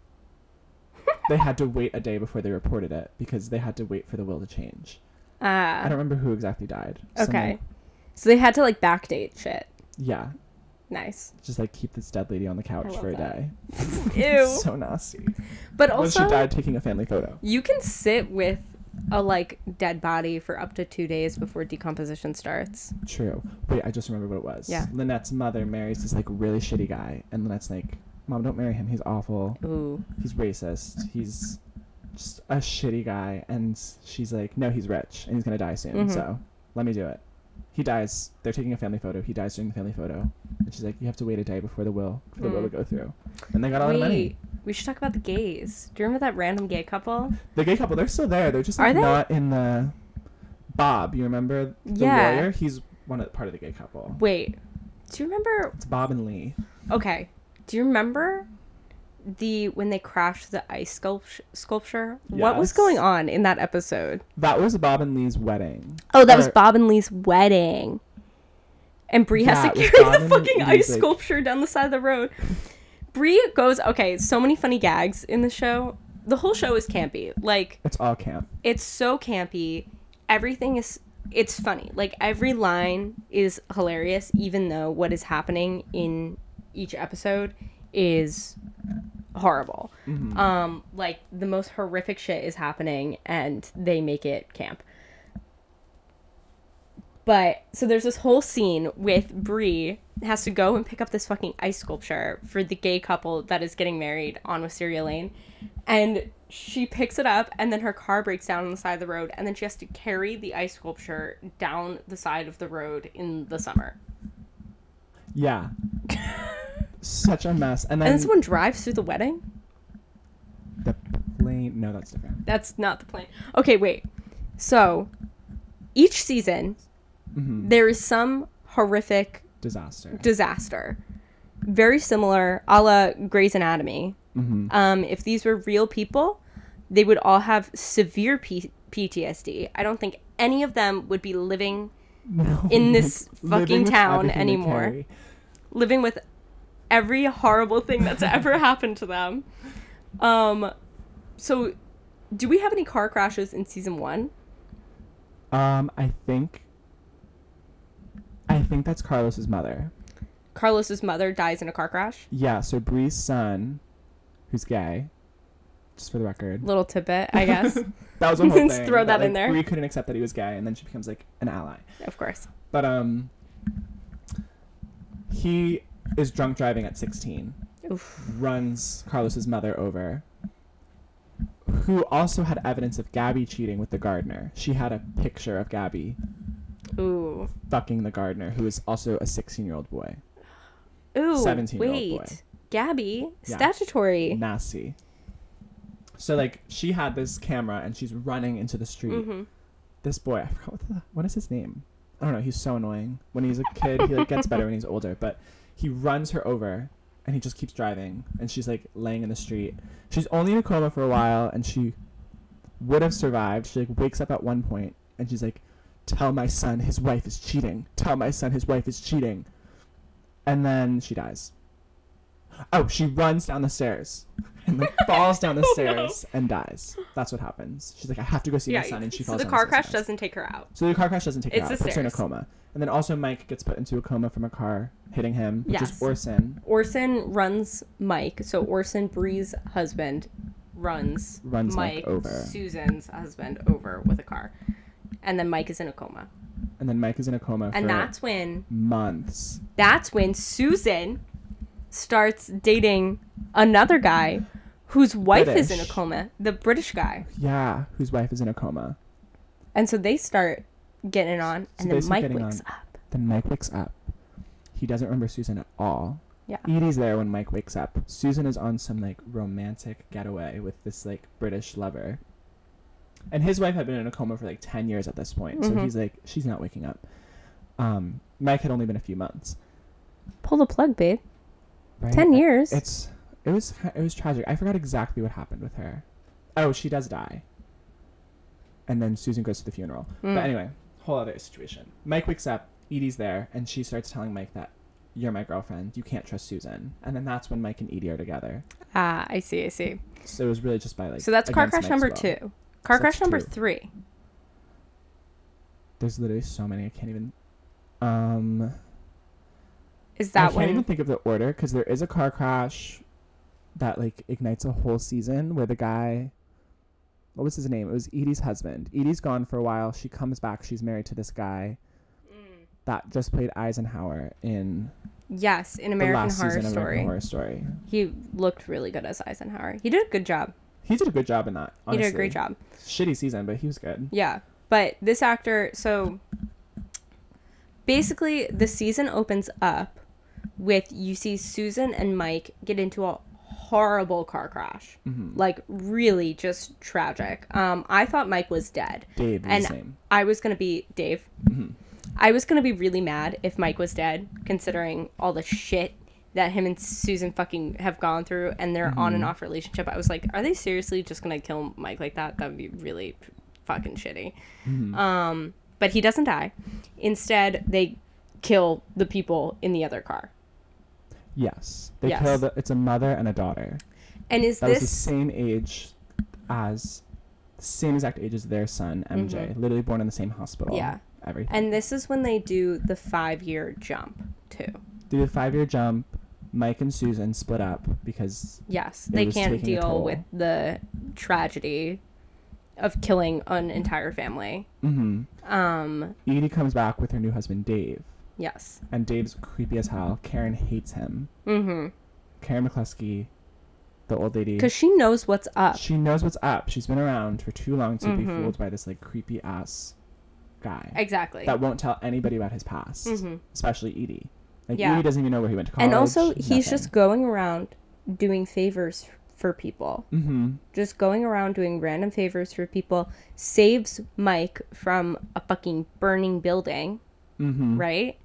Speaker 2: they had to wait a day before they reported it because they had to wait for the will to change. I
Speaker 1: Uh,
Speaker 2: don't remember who exactly died.
Speaker 1: okay.
Speaker 2: Someone-
Speaker 1: So they had to like backdate shit.
Speaker 2: yeah.
Speaker 1: Nice.
Speaker 2: Just like keep this dead lady on the couch for a
Speaker 1: that.
Speaker 2: day.
Speaker 1: Ew.
Speaker 2: so nasty.
Speaker 1: But also.
Speaker 2: When
Speaker 1: also,
Speaker 2: she died taking a family photo.
Speaker 1: you can sit with a like dead body for up to two days before decomposition starts.
Speaker 2: True. Wait, I just remember what it was.
Speaker 1: Yeah.
Speaker 2: Lynette's mother marries this like really shitty guy, and Lynette's like, "Mom, don't marry him. He's awful.
Speaker 1: Ooh.
Speaker 2: He's racist. He's just a shitty guy." And she's like, "No, he's rich, and he's gonna die soon.
Speaker 1: Mhm.
Speaker 2: So let me do it." He dies. They're taking a family photo. He dies during the family photo, and she's like, "You have to wait a day before the will for the will to
Speaker 1: Mm.
Speaker 2: go through." And they got all the money.
Speaker 1: We should talk about the gays. Do you remember that random gay couple?
Speaker 2: The gay couple, they're still there. They're just like,
Speaker 1: they?
Speaker 2: not in the. Bob, you remember the
Speaker 1: Yeah.
Speaker 2: lawyer? He's one of part of the gay couple.
Speaker 1: Wait, do you remember?
Speaker 2: It's Bob and Lee.
Speaker 1: Okay, do you remember the when they crashed the ice sculpt- sculpture? What was going on in that episode?
Speaker 2: That was Bob and Lee's wedding.
Speaker 1: Oh, that was Bob and Lee's wedding. And Bree has to carry the fucking ice
Speaker 2: like-
Speaker 1: sculpture down the side of the road. Bree goes, okay, so many funny gags in the show. The whole show is campy. Like,
Speaker 2: It's all camp.
Speaker 1: it's so campy. Everything is it's funny. Like every line is hilarious even though what is happening in each episode is horrible.
Speaker 2: Mhm.
Speaker 1: Um like the most horrific shit is happening and they make it camp. But so there's this whole scene with Bree has to go and pick up this fucking ice sculpture for the gay couple that is getting married on Wisteria Lane. And she picks it up and then her car breaks down on the side of the road and then she has to carry the ice sculpture down the side of the road in the summer.
Speaker 2: Yeah. Such a mess. And
Speaker 1: And
Speaker 2: then
Speaker 1: then someone drives through the wedding?
Speaker 2: the plane. No, that's different.
Speaker 1: That's not the plane. Okay, wait. So each season
Speaker 2: hmm
Speaker 1: there is some horrific
Speaker 2: Disaster.
Speaker 1: disaster. Very similar, a la Grey's Anatomy.
Speaker 2: hmm
Speaker 1: Um, if these were real people, they would all have severe P- PTSD. I don't think any of them would be living
Speaker 2: No,
Speaker 1: In this fucking town anymore. living with every horrible thing that's ever happened to them. Um, so do we have any car crashes in season one?
Speaker 2: Um, I think. I think that's Carlos's mother.
Speaker 1: Carlos's mother dies in a car crash.
Speaker 2: Yeah, so Bree's son, who's gay, just for the record.
Speaker 1: Little tidbit, I guess.
Speaker 2: That was a whole thing.
Speaker 1: throw that in
Speaker 2: like,
Speaker 1: there.
Speaker 2: Bree couldn't accept that he was gay, and then she becomes like an ally.
Speaker 1: of course.
Speaker 2: But um, he is drunk driving at 16.
Speaker 1: Oof.
Speaker 2: Runs Carlos's mother over, who also had evidence of Gabby cheating with the gardener. She had a picture of Gabby
Speaker 1: Ooh.
Speaker 2: fucking the gardener, who is also a 16 year old boy.
Speaker 1: Ooh.
Speaker 2: 17-year-old boy.
Speaker 1: Gabby,
Speaker 2: Yeah.
Speaker 1: statutory.
Speaker 2: Nasty. So like she had this camera and she's running into the street.
Speaker 1: hmm
Speaker 2: This boy, I forgot what the what is his name. I don't know. He's so annoying. When he's a kid, he like gets better when he's older. But he runs her over, and he just keeps driving, and she's like laying in the street. She's only in a coma for a while, and she would have survived. She like wakes up at one point, and she's like, "Tell my son his wife is cheating. Tell my son his wife is cheating," and then she dies. Oh, she runs down the stairs and like falls down the
Speaker 1: Oh, no.
Speaker 2: stairs and dies. That's what happens. She's like, "I have to go see
Speaker 1: Yeah.
Speaker 2: my son," and she
Speaker 1: so
Speaker 2: falls.
Speaker 1: the
Speaker 2: down
Speaker 1: car
Speaker 2: stairs and
Speaker 1: crash
Speaker 2: dies.
Speaker 1: doesn't take her out.
Speaker 2: So the car crash doesn't take
Speaker 1: It's
Speaker 2: her out.
Speaker 1: the
Speaker 2: Puts her in a coma. And then also Mike gets put into a coma from a car hitting him, which
Speaker 1: Yes.
Speaker 2: is Orson
Speaker 1: Orson runs Mike. So Orson Bree's husband runs,
Speaker 2: Runs Mike
Speaker 1: Mike,
Speaker 2: over.
Speaker 1: Susan's husband over with a car. And then Mike is in a coma.
Speaker 2: and then Mike is in a coma
Speaker 1: And that's when
Speaker 2: months.
Speaker 1: that's when Susan starts dating another guy whose wife is in a coma, the British guy.
Speaker 2: Yeah, whose wife is in a coma.
Speaker 1: And so they start getting it on
Speaker 2: So
Speaker 1: and then Mike wakes
Speaker 2: on.
Speaker 1: up.
Speaker 2: Then Mike wakes up. He doesn't remember Susan at all.
Speaker 1: Yeah.
Speaker 2: Edie's there when Mike wakes up. Susan is on some like romantic getaway with this like British lover. And his wife had been in a coma for like 10 years at this point. So
Speaker 1: Mhm.
Speaker 2: he's like, she's not waking up. Um, Mike had only been a few months.
Speaker 1: Pull the plug, babe.
Speaker 2: Right?
Speaker 1: 10 years.
Speaker 2: It's it was it was tragic. I forgot exactly what happened with her. Oh, she does die. And then Susan goes to the funeral.
Speaker 1: Mm.
Speaker 2: But anyway, whole other situation. Mike wakes up, Edie's there, and she starts telling Mike that you're my girlfriend. You can't trust Susan. And then that's when Mike and Edie are together.
Speaker 1: Ah, I see, I see.
Speaker 2: So it was really just by like.
Speaker 1: so that's car crash
Speaker 2: Mike's
Speaker 1: number two. Car
Speaker 2: So
Speaker 1: crash number
Speaker 2: two.
Speaker 1: three.
Speaker 2: There's literally so many. I can't even. Um.
Speaker 1: Is that
Speaker 2: one?
Speaker 1: I can't
Speaker 2: even think of the order because there is a car crash that like ignites a whole season where the guy what was his name? It was Edie's husband. Edie's gone for a while. She comes back. She's married to this guy mm. that just played Eisenhower in
Speaker 1: Yes, in
Speaker 2: the
Speaker 1: American
Speaker 2: last
Speaker 1: Horror
Speaker 2: season of
Speaker 1: Story.
Speaker 2: American Horror Story.
Speaker 1: He looked really good as Eisenhower. He did a good job.
Speaker 2: He did a good job in that.
Speaker 1: He did a great job.
Speaker 2: Shitty season, but he was good.
Speaker 1: Yeah. But this actor, so basically, the season opens up with you see Susan and Mike get into a horrible car crash.
Speaker 2: hmm
Speaker 1: Like, really just tragic. Um, I thought Mike was dead.
Speaker 2: Dave
Speaker 1: And
Speaker 2: the same.
Speaker 1: I was going to be, Dave,
Speaker 2: hmm
Speaker 1: I was going to be really mad if Mike was dead, considering all the shit that him and Susan fucking have gone through and their on and
Speaker 2: Mhm.
Speaker 1: off relationship. I was like, are they seriously just going to kill Mike like that? That would be really fucking shitty.
Speaker 2: hmm
Speaker 1: Um, but he doesn't die. Instead, they kill the people in the other car.
Speaker 2: Yes, they
Speaker 1: Yes.
Speaker 2: kill the. It's a mother and a daughter.
Speaker 1: And is
Speaker 2: that was the
Speaker 1: this
Speaker 2: same age as same exact age as their son MJ, literally born in the same hospital.
Speaker 1: Mm-hmm. Yeah.
Speaker 2: everything.
Speaker 1: and this is when they do the five year jump too.
Speaker 2: Do the five year jump, Mike and Susan split up because
Speaker 1: Yes, they can't deal with the tragedy of killing an entire family.
Speaker 2: hmm
Speaker 1: Um,
Speaker 2: Edie comes back with her new husband Dave,
Speaker 1: yes.
Speaker 2: and Dave's creepy as hell. Karen hates him.
Speaker 1: Mm-hmm.
Speaker 2: Karen McCluskey, the old lady,
Speaker 1: Because she knows what's up.
Speaker 2: she knows what's up. She's been around for too long to be
Speaker 1: Mhm.
Speaker 2: fooled by this like creepy ass guy
Speaker 1: Exactly.
Speaker 2: that won't tell anybody about his past,
Speaker 1: hmm
Speaker 2: especially Edie. Like
Speaker 1: Yeah.
Speaker 2: Edie doesn't even know where he went to college.
Speaker 1: And also, he's just going around doing favors for people.
Speaker 2: Mm-hmm.
Speaker 1: just going around doing random favors for people saves Mike from a fucking burning building,
Speaker 2: Mm-hmm.
Speaker 1: right?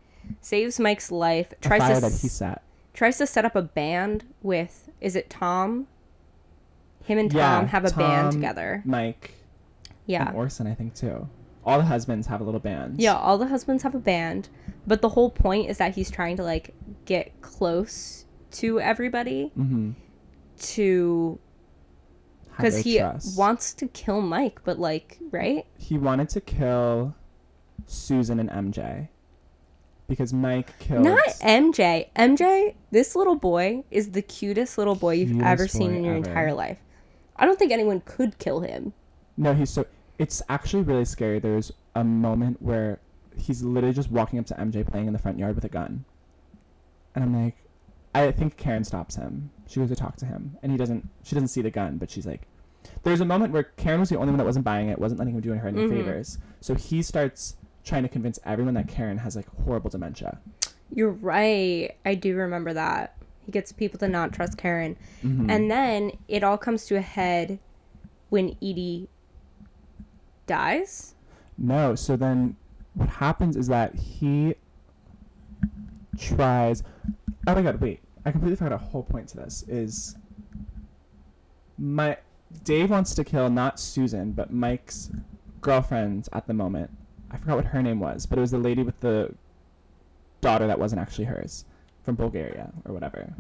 Speaker 1: Saves Mike's life,
Speaker 2: A
Speaker 1: tries
Speaker 2: fire
Speaker 1: to
Speaker 2: that he set.
Speaker 1: tries to set up a band with is it Tom? Him and Tom
Speaker 2: Yeah,
Speaker 1: have a
Speaker 2: Tom,
Speaker 1: band together.
Speaker 2: Mike
Speaker 1: Yeah.
Speaker 2: and Orson, I think too. All the husbands have a little band.
Speaker 1: Yeah, all the husbands have a band, but the whole point is that he's trying to like get close to everybody
Speaker 2: Mm-hmm.
Speaker 1: to because he wants to kill Mike, but like, right?
Speaker 2: he wanted to kill Susan and MJ because Mike killed.
Speaker 1: Not MJ. MJ, this little boy is the cutest little boy you've
Speaker 2: Cutest
Speaker 1: ever seen in your
Speaker 2: ever.
Speaker 1: entire life. I don't think anyone could kill him.
Speaker 2: No, he's so. It's actually really scary. There's a moment where he's literally just walking up to MJ playing in the front yard with a gun, and I'm like, I think Karen stops him. She goes to talk to him, and he doesn't. She doesn't see the gun, but she's like, there's a moment where Karen was the only one that wasn't buying it, wasn't letting him do her any
Speaker 1: Mhm.
Speaker 2: favors. So he starts trying to convince everyone that Karen has like horrible dementia.
Speaker 1: You're right. I do remember that. He gets people to not trust Karen.
Speaker 2: Mhm.
Speaker 1: And then it all comes to a head when Edie dies.
Speaker 2: No, so then what happens is that he tries Oh my god, wait. I completely forgot a whole point to this is my Dave wants to kill not Susan, but Mike's girlfriend at the moment. I forgot what her name was, but it was the lady with the daughter that wasn't actually hers from Bulgaria or whatever.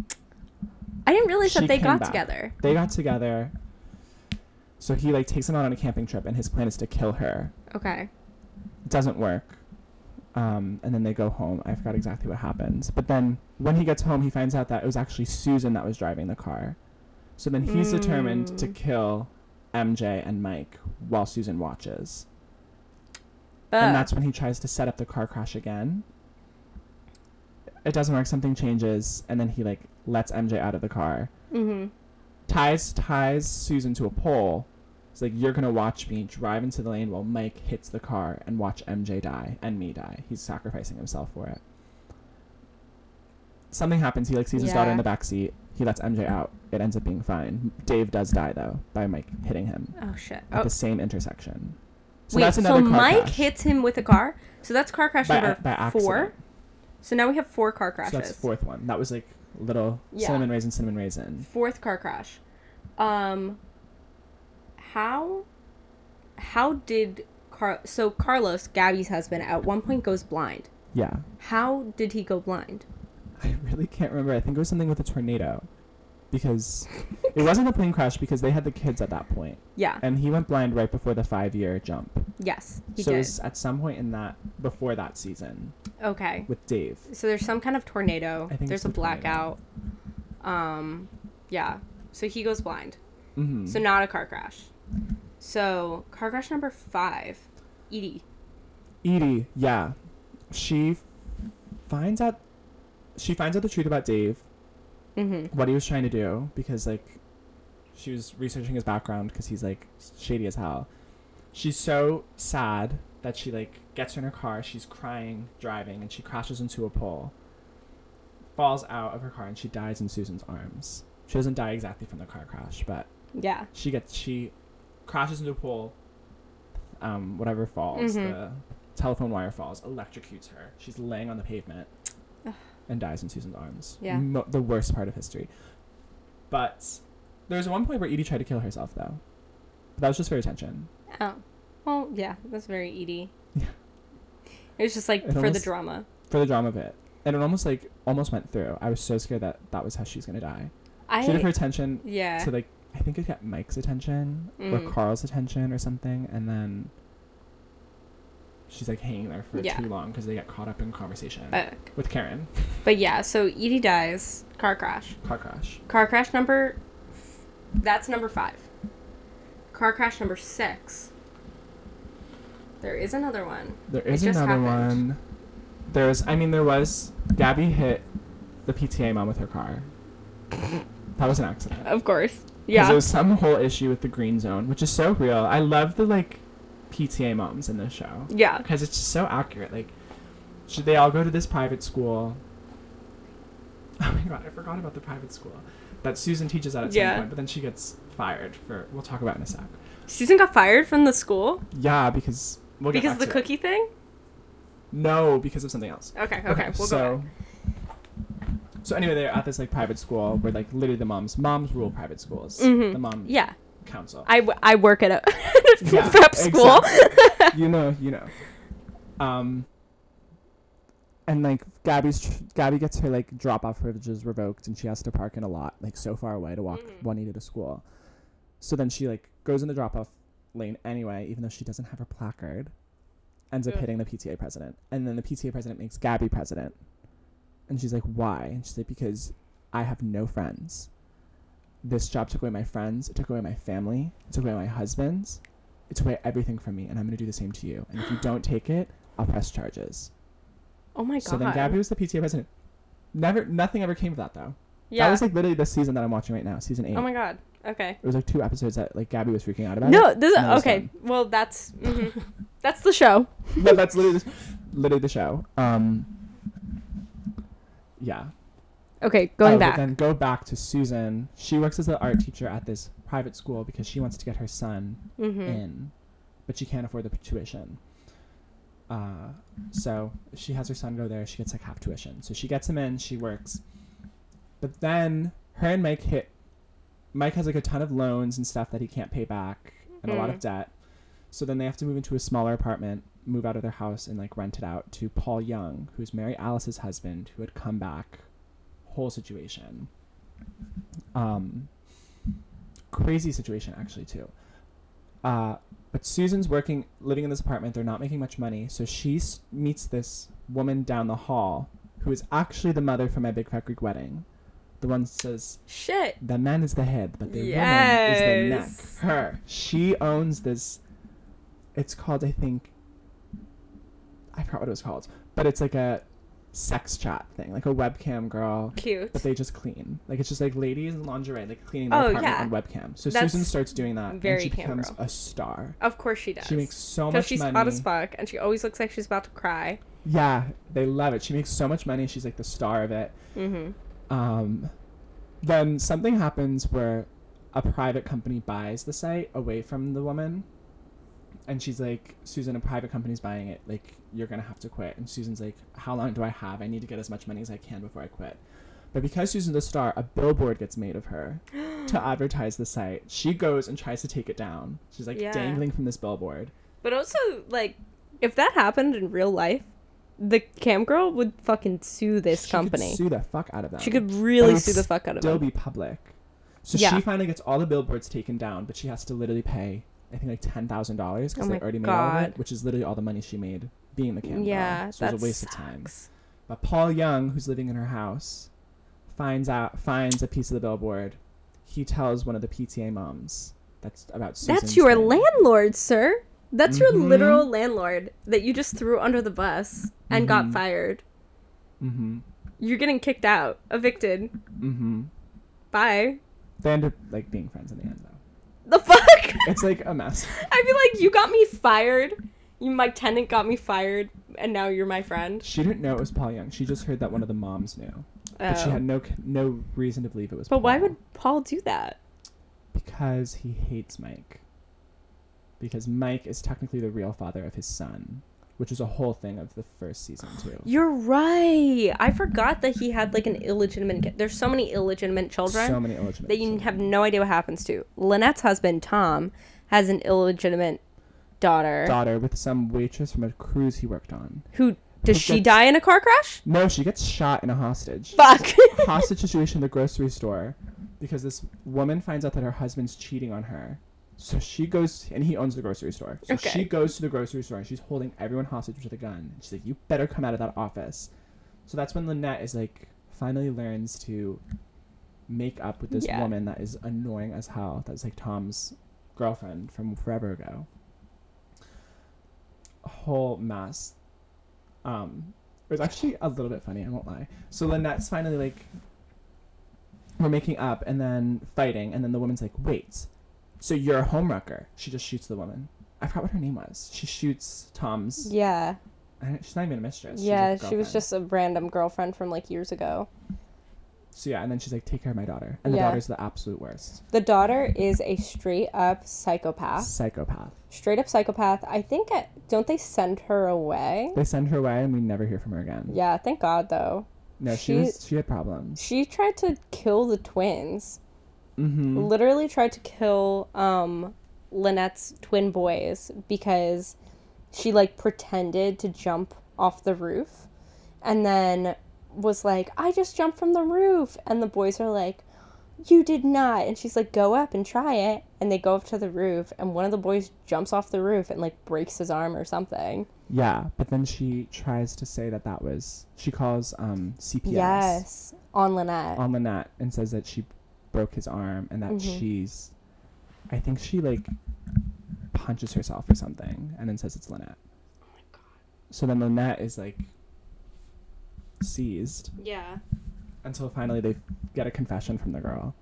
Speaker 1: I didn't realize
Speaker 2: She
Speaker 1: that they got
Speaker 2: back.
Speaker 1: together.
Speaker 2: They got together. So he like takes them out on a camping trip and his plan is to kill her.
Speaker 1: Okay.
Speaker 2: It doesn't work. Um, and then they go home. I forgot exactly what happens. But then when he gets home, he finds out that it was actually Susan that was driving the car. So then he's determined to
Speaker 1: Mm.
Speaker 2: kill MJ and Mike while Susan watches. And that's when he tries to set up the car crash again. It doesn't work. Something changes, and then he like lets MJ out of the car.
Speaker 1: hmm
Speaker 2: ties ties Susan to a pole. It's like you're gonna watch me drive into the lane while Mike hits the car and watch MJ die and me die. He's sacrificing himself for it. Something happens. He like sees his daughter in the back seat. He lets MJ out. It ends up being fine. Dave does die though by Mike hitting him
Speaker 1: Oh shit.
Speaker 2: at
Speaker 1: Oh,
Speaker 2: the same intersection. So
Speaker 1: wait.
Speaker 2: that's
Speaker 1: So
Speaker 2: another car
Speaker 1: Mike
Speaker 2: crash.
Speaker 1: hits him with a car. So that's car crash
Speaker 2: by,
Speaker 1: number
Speaker 2: by
Speaker 1: four. So now we have four car crashes.
Speaker 2: So that's the fourth one. That was like little
Speaker 1: Yeah.
Speaker 2: cinnamon raisin, cinnamon raisin.
Speaker 1: Fourth car crash. Um. How? How did Car? So Carlos, Gabby's husband, at one point goes blind.
Speaker 2: Yeah.
Speaker 1: How did he go blind?
Speaker 2: I really can't remember. I think it was something with a tornado. Because it wasn't a plane crash because they had the kids at that point.
Speaker 1: Yeah.
Speaker 2: And he went blind right before the five year jump.
Speaker 1: Yes, he
Speaker 2: so it was at some point in that before that season
Speaker 1: Okay.
Speaker 2: with Dave.
Speaker 1: So there's some kind of tornado.
Speaker 2: I think
Speaker 1: there's a
Speaker 2: the tornado.
Speaker 1: blackout. Um, yeah. So he goes blind.
Speaker 2: Mm-hmm.
Speaker 1: So not a car crash. So car crash number five, Edie.
Speaker 2: Edie, yeah. She finds out she finds out the truth about Dave,
Speaker 1: Mm-hmm.
Speaker 2: what he was trying to do, because like she was researching his background because he's like shady as hell. She's so sad that she like gets in her car, she's crying, driving, and she crashes into a pole. Falls out of her car and she dies in Susan's arms. She doesn't die exactly from the car crash, but
Speaker 1: Yeah.
Speaker 2: she gets she crashes into a pole. Um, whatever falls,
Speaker 1: Mhm.
Speaker 2: the telephone wire falls, electrocutes her. She's laying on the pavement
Speaker 1: Ugh.
Speaker 2: And dies in Susan's arms.
Speaker 1: Yeah.
Speaker 2: Mo- the worst part of history. But there's one point where Edie tried to kill herself, though. But that was just for attention.
Speaker 1: Oh. Well, yeah, that's very Edie.
Speaker 2: Yeah.
Speaker 1: It was just like
Speaker 2: It
Speaker 1: for the drama.
Speaker 2: For the drama of it. And it almost like almost went through. I was so scared that that was how she's gonna die.
Speaker 1: I
Speaker 2: she did her attention
Speaker 1: yeah.
Speaker 2: to like I think it got Mike's attention or
Speaker 1: Mm.
Speaker 2: Carl's attention or something, and then she's like hanging there for
Speaker 1: Yeah.
Speaker 2: too long because they get caught up in conversation
Speaker 1: but,
Speaker 2: with Karen.
Speaker 1: but yeah, so Edie dies. Car crash.
Speaker 2: Car crash.
Speaker 1: Car crash number. That's number five. Car crash number six. There is another one.
Speaker 2: There is another
Speaker 1: happened.
Speaker 2: one. There's, I mean, there was Gabby hit the PTA mom with her car. that was an accident.
Speaker 1: Of course. Yeah.
Speaker 2: There was some whole issue with the green zone, which is so real. I love the like PTA moms in this show.
Speaker 1: yeah.
Speaker 2: because it's just so accurate. Like, should they all go to this private school? Oh my god, I forgot about the private school that Susan teaches at at
Speaker 1: Yeah.
Speaker 2: some point, but then she gets fired for. We'll talk about it in a sec.
Speaker 1: Susan got fired from the school
Speaker 2: Yeah, because we'll get
Speaker 1: because the
Speaker 2: to it.
Speaker 1: cookie thing.
Speaker 2: No, because of something else.
Speaker 1: Okay, okay, we'll
Speaker 2: so,
Speaker 1: go.
Speaker 2: so anyway, they're at this like private school where like literally the moms moms rule private schools.
Speaker 1: Mhm.
Speaker 2: The mom
Speaker 1: Yeah,
Speaker 2: council.
Speaker 1: I, w- I work at a
Speaker 2: Yeah,
Speaker 1: prep school.
Speaker 2: you know, you know. Um. And like Gabby's tr- Gabby gets her like drop off privileges revoked, and she has to park in a lot like so far away to walk
Speaker 1: Mhm.
Speaker 2: Juanita to school. So then she like goes in the drop off lane anyway, even though she doesn't have her placard. Ends up hitting the PTA president, and then the PTA president makes Gabby president. And she's like, "Why?" And she's like, "Because I have no friends. This job took away my friends. It took away my family. It took away my husband's. It took away everything from me, and I'm going to do the same to you. And if you don't take it, I'll press charges."
Speaker 1: Oh my god.
Speaker 2: So then Gabby was the PTA president. Never, nothing ever came of that though.
Speaker 1: yeah.
Speaker 2: That was like literally the season that I'm watching right now, season eight.
Speaker 1: oh my god. Okay.
Speaker 2: It was like two episodes that like Gabby was freaking out about.
Speaker 1: No, this
Speaker 2: and
Speaker 1: okay. Well, that's mhm. that's the show.
Speaker 2: no, that's literally, the, literally the show. Um, yeah.
Speaker 1: Okay, going
Speaker 2: Oh,
Speaker 1: back.
Speaker 2: Then go back to Susan. She works as an art teacher at this private school because she wants to get her son
Speaker 1: mm-hmm.
Speaker 2: in, but she can't afford the tuition. Uh, so she has her son go there, she gets like half tuition. So she gets him in, she works. But then her and Mike hit. Mike has like a ton of loans and stuff that he can't pay back and a lot of
Speaker 1: Mhm.
Speaker 2: debt. So then they have to move into a smaller apartment, move out of their house, and like rent it out to Paul Young, who's Mary Alice's husband, who had come back. Whole situation. Um, crazy situation actually too. Uh, but Susan's working, living in this apartment. They're not making much money, so she s- meets this woman down the hall, who is actually the mother from my big fat Greek wedding. The one says
Speaker 1: Shit.
Speaker 2: the man is the head, but the woman is the neck. Her. She owns this. It's called, I think. I forgot what it was called, but it's like a sex chat thing, like a webcam girl.
Speaker 1: Cute.
Speaker 2: But they just clean. Like it's just like ladies in lingerie, like cleaning their
Speaker 1: Oh,
Speaker 2: apartment
Speaker 1: yeah.
Speaker 2: on webcam. So
Speaker 1: That's
Speaker 2: Susan starts doing that,
Speaker 1: very
Speaker 2: and she becomes
Speaker 1: girl.
Speaker 2: a star.
Speaker 1: Of course she does.
Speaker 2: She makes so much
Speaker 1: she's
Speaker 2: money.
Speaker 1: hot as fuck, and she always looks like she's about to cry.
Speaker 2: Yeah, they love it. She makes so much money. She's like the star of it.
Speaker 1: Mm-hmm.
Speaker 2: Um, then something happens where a private company buys the site away from the woman. And she's like, Susan, a private company's buying it. Like, you're going to have to quit. And Susan's like, How long do I have? I need to get as much money as I can before I quit. But because Susan's a star, a billboard gets made of her to advertise the site. She goes and tries to take it down. She's like
Speaker 1: Yeah.
Speaker 2: dangling from this billboard.
Speaker 1: But also, like, if that happened in real life, the cam girl would fucking sue this
Speaker 2: She
Speaker 1: company.
Speaker 2: Could sue the fuck out of them.
Speaker 1: she could really sue the fuck out of
Speaker 2: still
Speaker 1: them.
Speaker 2: be public. So
Speaker 1: Yeah.
Speaker 2: she finally gets all the billboards taken down, but she has to literally pay, I think, like ten thousand dollars because
Speaker 1: Oh
Speaker 2: they already made all of it, which is literally all the money she made being the cam
Speaker 1: yeah,
Speaker 2: girl. So it
Speaker 1: that
Speaker 2: was a waste of time.
Speaker 1: sucks.
Speaker 2: But Paul Young, who's living in her house, finds out finds a piece of the billboard. He tells one of the PTA moms that's about Susan's
Speaker 1: That's your
Speaker 2: thing.
Speaker 1: landlord, sir. That's your
Speaker 2: Mhm.
Speaker 1: literal landlord that you just threw under the bus and got
Speaker 2: Mhm.
Speaker 1: fired.
Speaker 2: Mm-hmm.
Speaker 1: You're getting kicked out, evicted.
Speaker 2: Mm-hmm.
Speaker 1: Bye.
Speaker 2: They end up like being friends in the end, though.
Speaker 1: The fuck?
Speaker 2: It's like a mess.
Speaker 1: I feel like you got me fired. You, my tenant got me fired, and now you're my friend.
Speaker 2: She didn't know it was Paul Young. She just heard that one of the moms knew, but she
Speaker 1: Oh.
Speaker 2: had no no reason to believe it was.
Speaker 1: But why would Paul do that?
Speaker 2: Because he hates Mike. Because Mike is technically the real father of his son, which is a whole thing of the first season too.
Speaker 1: You're right. I forgot that he had like an illegitimate. Kid. There's so many illegitimate children
Speaker 2: So many illegitimate.
Speaker 1: that you
Speaker 2: children.
Speaker 1: have no idea what happens to. Lynette's husband Tom has an illegitimate daughter.
Speaker 2: daughter with some waitress from a cruise he worked on.
Speaker 1: Who does she
Speaker 2: gets-
Speaker 1: die in a car crash?
Speaker 2: No, she gets shot in a hostage.
Speaker 1: Fuck.
Speaker 2: hostage situation in the grocery store because this woman finds out that her husband's cheating on her. So she goes, and he owns the grocery store. So
Speaker 1: Okay.
Speaker 2: she goes to the grocery store and she's holding everyone hostage with a gun. She's like, "You better come out of that office." So that's when Lynette is like, finally learns to make up with this
Speaker 1: Yeah.
Speaker 2: woman that is annoying as hell. That's like Tom's girlfriend from forever ago. A whole mess. Um, it was actually a little bit funny. I won't lie. So Lynette's finally like, we're making up and then fighting, and then the woman's like, "Wait, so you're a homewrecker?" She just shoots the woman. I forgot what her name was. She shoots Tom's.
Speaker 1: yeah.
Speaker 2: She's not even a mistress.
Speaker 1: Yeah, she was just a random girlfriend from like years ago.
Speaker 2: So yeah, and then she's like, "Take care of my daughter," and the
Speaker 1: Yeah.
Speaker 2: daughter's the absolute worst,
Speaker 1: The daughter is a straight up psychopath.
Speaker 2: psychopath.
Speaker 1: Straight up psychopath. I think it, don't they send her away?
Speaker 2: They send her away, and we never hear from her again.
Speaker 1: Yeah, thank God though.
Speaker 2: No, she,
Speaker 1: She-
Speaker 2: was she had problems.
Speaker 1: She tried to kill the twins.
Speaker 2: Mm-hmm.
Speaker 1: Literally tried to kill um Lynette's twin boys because she like pretended to jump off the roof and then was like, I just jumped from the roof and the boys are like, You did not and she's like, Go up and try it and they go up to the roof and one of the boys jumps off the roof and like breaks his arm or something.
Speaker 2: Yeah, but then she tries to say that that was she calls um CPS
Speaker 1: Yes. On Lynette.
Speaker 2: on Lynette and says that she broke his arm and that
Speaker 1: Mhm.
Speaker 2: she's I think she like punches herself or something and then says it's Lynette.
Speaker 1: oh my god.
Speaker 2: So then Lynette is like seized
Speaker 1: Yeah.
Speaker 2: until finally they get a confession from the girl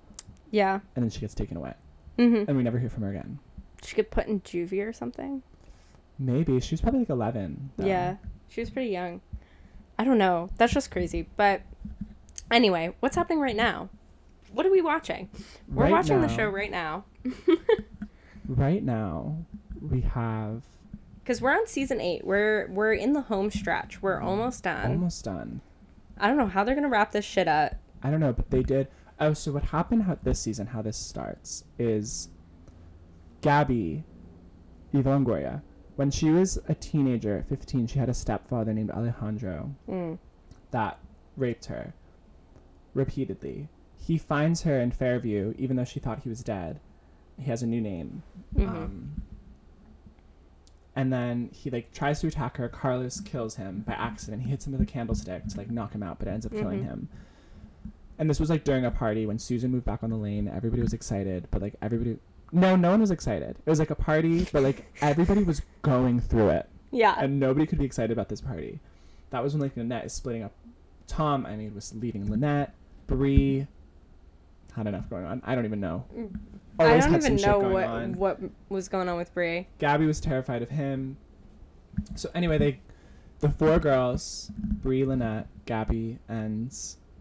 Speaker 1: Yeah.
Speaker 2: and then she gets taken away
Speaker 1: Mm-hmm.
Speaker 2: and we never hear from her again.
Speaker 1: She get put in juvie or something.
Speaker 2: Maybe she was probably like 11. though.
Speaker 1: Yeah, she was pretty young. I don't know. That's just crazy. But anyway, what's happening right now? What are we watching? We're
Speaker 2: Right
Speaker 1: watching the show right now
Speaker 2: Right now we have
Speaker 1: because we're on season eight. We're we're in the home stretch. We're almost done.
Speaker 2: almost done.
Speaker 1: I don't know how they're gonna wrap this shit up.
Speaker 2: I don't know, but they did. Oh, so what happened how, this season, how this starts, is Gabby, Eva Longoria, when she was a teenager at 15, she had a stepfather named Alejandro
Speaker 1: Mm.
Speaker 2: that raped her repeatedly. He finds her in Fairview, even though she thought he was dead. He has a new name.
Speaker 1: Mhm.
Speaker 2: Um, and then he like tries to attack her. Carlos kills him by accident. He hits him with a candlestick to like knock him out, but it ends up killing
Speaker 1: Mhm.
Speaker 2: him. And this was like during a party when Susan moved back on the lane. Everybody was excited, but like everybody, no, no one was excited. It was like a party, but like everybody was going through it,
Speaker 1: yeah.
Speaker 2: and nobody could be excited about this party. That was when like Lynette is splitting up. Tom, I mean, was leaving Lynette. Bree had enough going on. I don't even know.
Speaker 1: Mm. I don't even know what
Speaker 2: on.
Speaker 1: what was going on with Bree.
Speaker 2: Gabby was terrified of him. So anyway, they, the four girls, Bree, Lynette, Gabby, and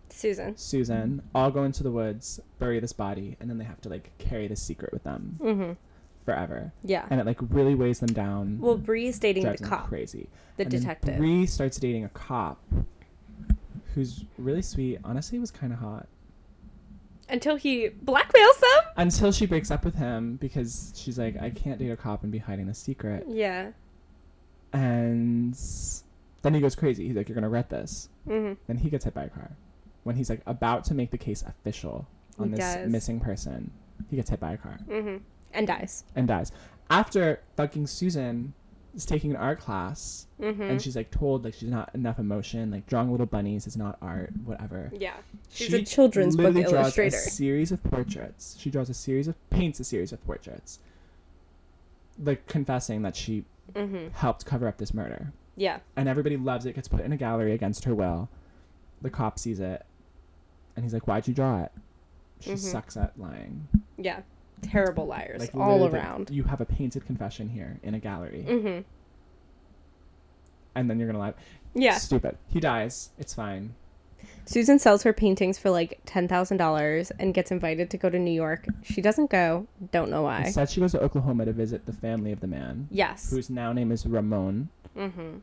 Speaker 1: Susan.
Speaker 2: Susan, all go into the woods, bury this body, and then they have to like carry this secret with them
Speaker 1: Mm-hmm.
Speaker 2: forever.
Speaker 1: Yeah.
Speaker 2: And it like really weighs them down.
Speaker 1: Well, Bree's dating the cop,
Speaker 2: crazy.
Speaker 1: the
Speaker 2: And
Speaker 1: detective.
Speaker 2: Bree starts dating a cop, who's really sweet. Honestly, was kind of hot
Speaker 1: Until he blackmails them.
Speaker 2: until she breaks up with him because she's like, I can't date a cop and be hiding a secret.
Speaker 1: Yeah.
Speaker 2: And then he goes crazy. He's like, You're gonna regret this.
Speaker 1: Mm-hmm.
Speaker 2: Then he gets hit by a car. When he's like about to make the case official on
Speaker 1: He
Speaker 2: this
Speaker 1: does.
Speaker 2: missing person, he gets hit by a car
Speaker 1: Mm-hmm. And dies.
Speaker 2: and dies. After fucking Susan is taking an art class
Speaker 1: Mm-hmm.
Speaker 2: and she's like told like she's not enough emotion, like drawing little bunnies is not art, whatever.
Speaker 1: yeah. She's
Speaker 2: She
Speaker 1: a children's book
Speaker 2: draws
Speaker 1: illustrator.
Speaker 2: a series of portraits. She draws a series of paints a series of portraits. Like confessing that she
Speaker 1: Mm-hmm.
Speaker 2: helped cover up this murder.
Speaker 1: Yeah.
Speaker 2: and everybody loves it. Gets put in a gallery against her will. The cop sees it, and he's like, "Why'd you draw it?" She
Speaker 1: Mhm.
Speaker 2: sucks at lying.
Speaker 1: Yeah. Terrible liars
Speaker 2: Like
Speaker 1: all
Speaker 2: literally,
Speaker 1: around.
Speaker 2: You have a painted confession here in a gallery,
Speaker 1: Mm-hmm.
Speaker 2: and then you're gonna lie.
Speaker 1: Yeah.
Speaker 2: Stupid. He dies. It's fine.
Speaker 1: Susan sells her paintings for like ten thousand dollars and gets invited to go to New York. She doesn't go. Don't know why.
Speaker 2: Instead, she goes to Oklahoma to visit the family of the man,
Speaker 1: Yes.
Speaker 2: whose now name is Ramon,
Speaker 1: Mm-hmm.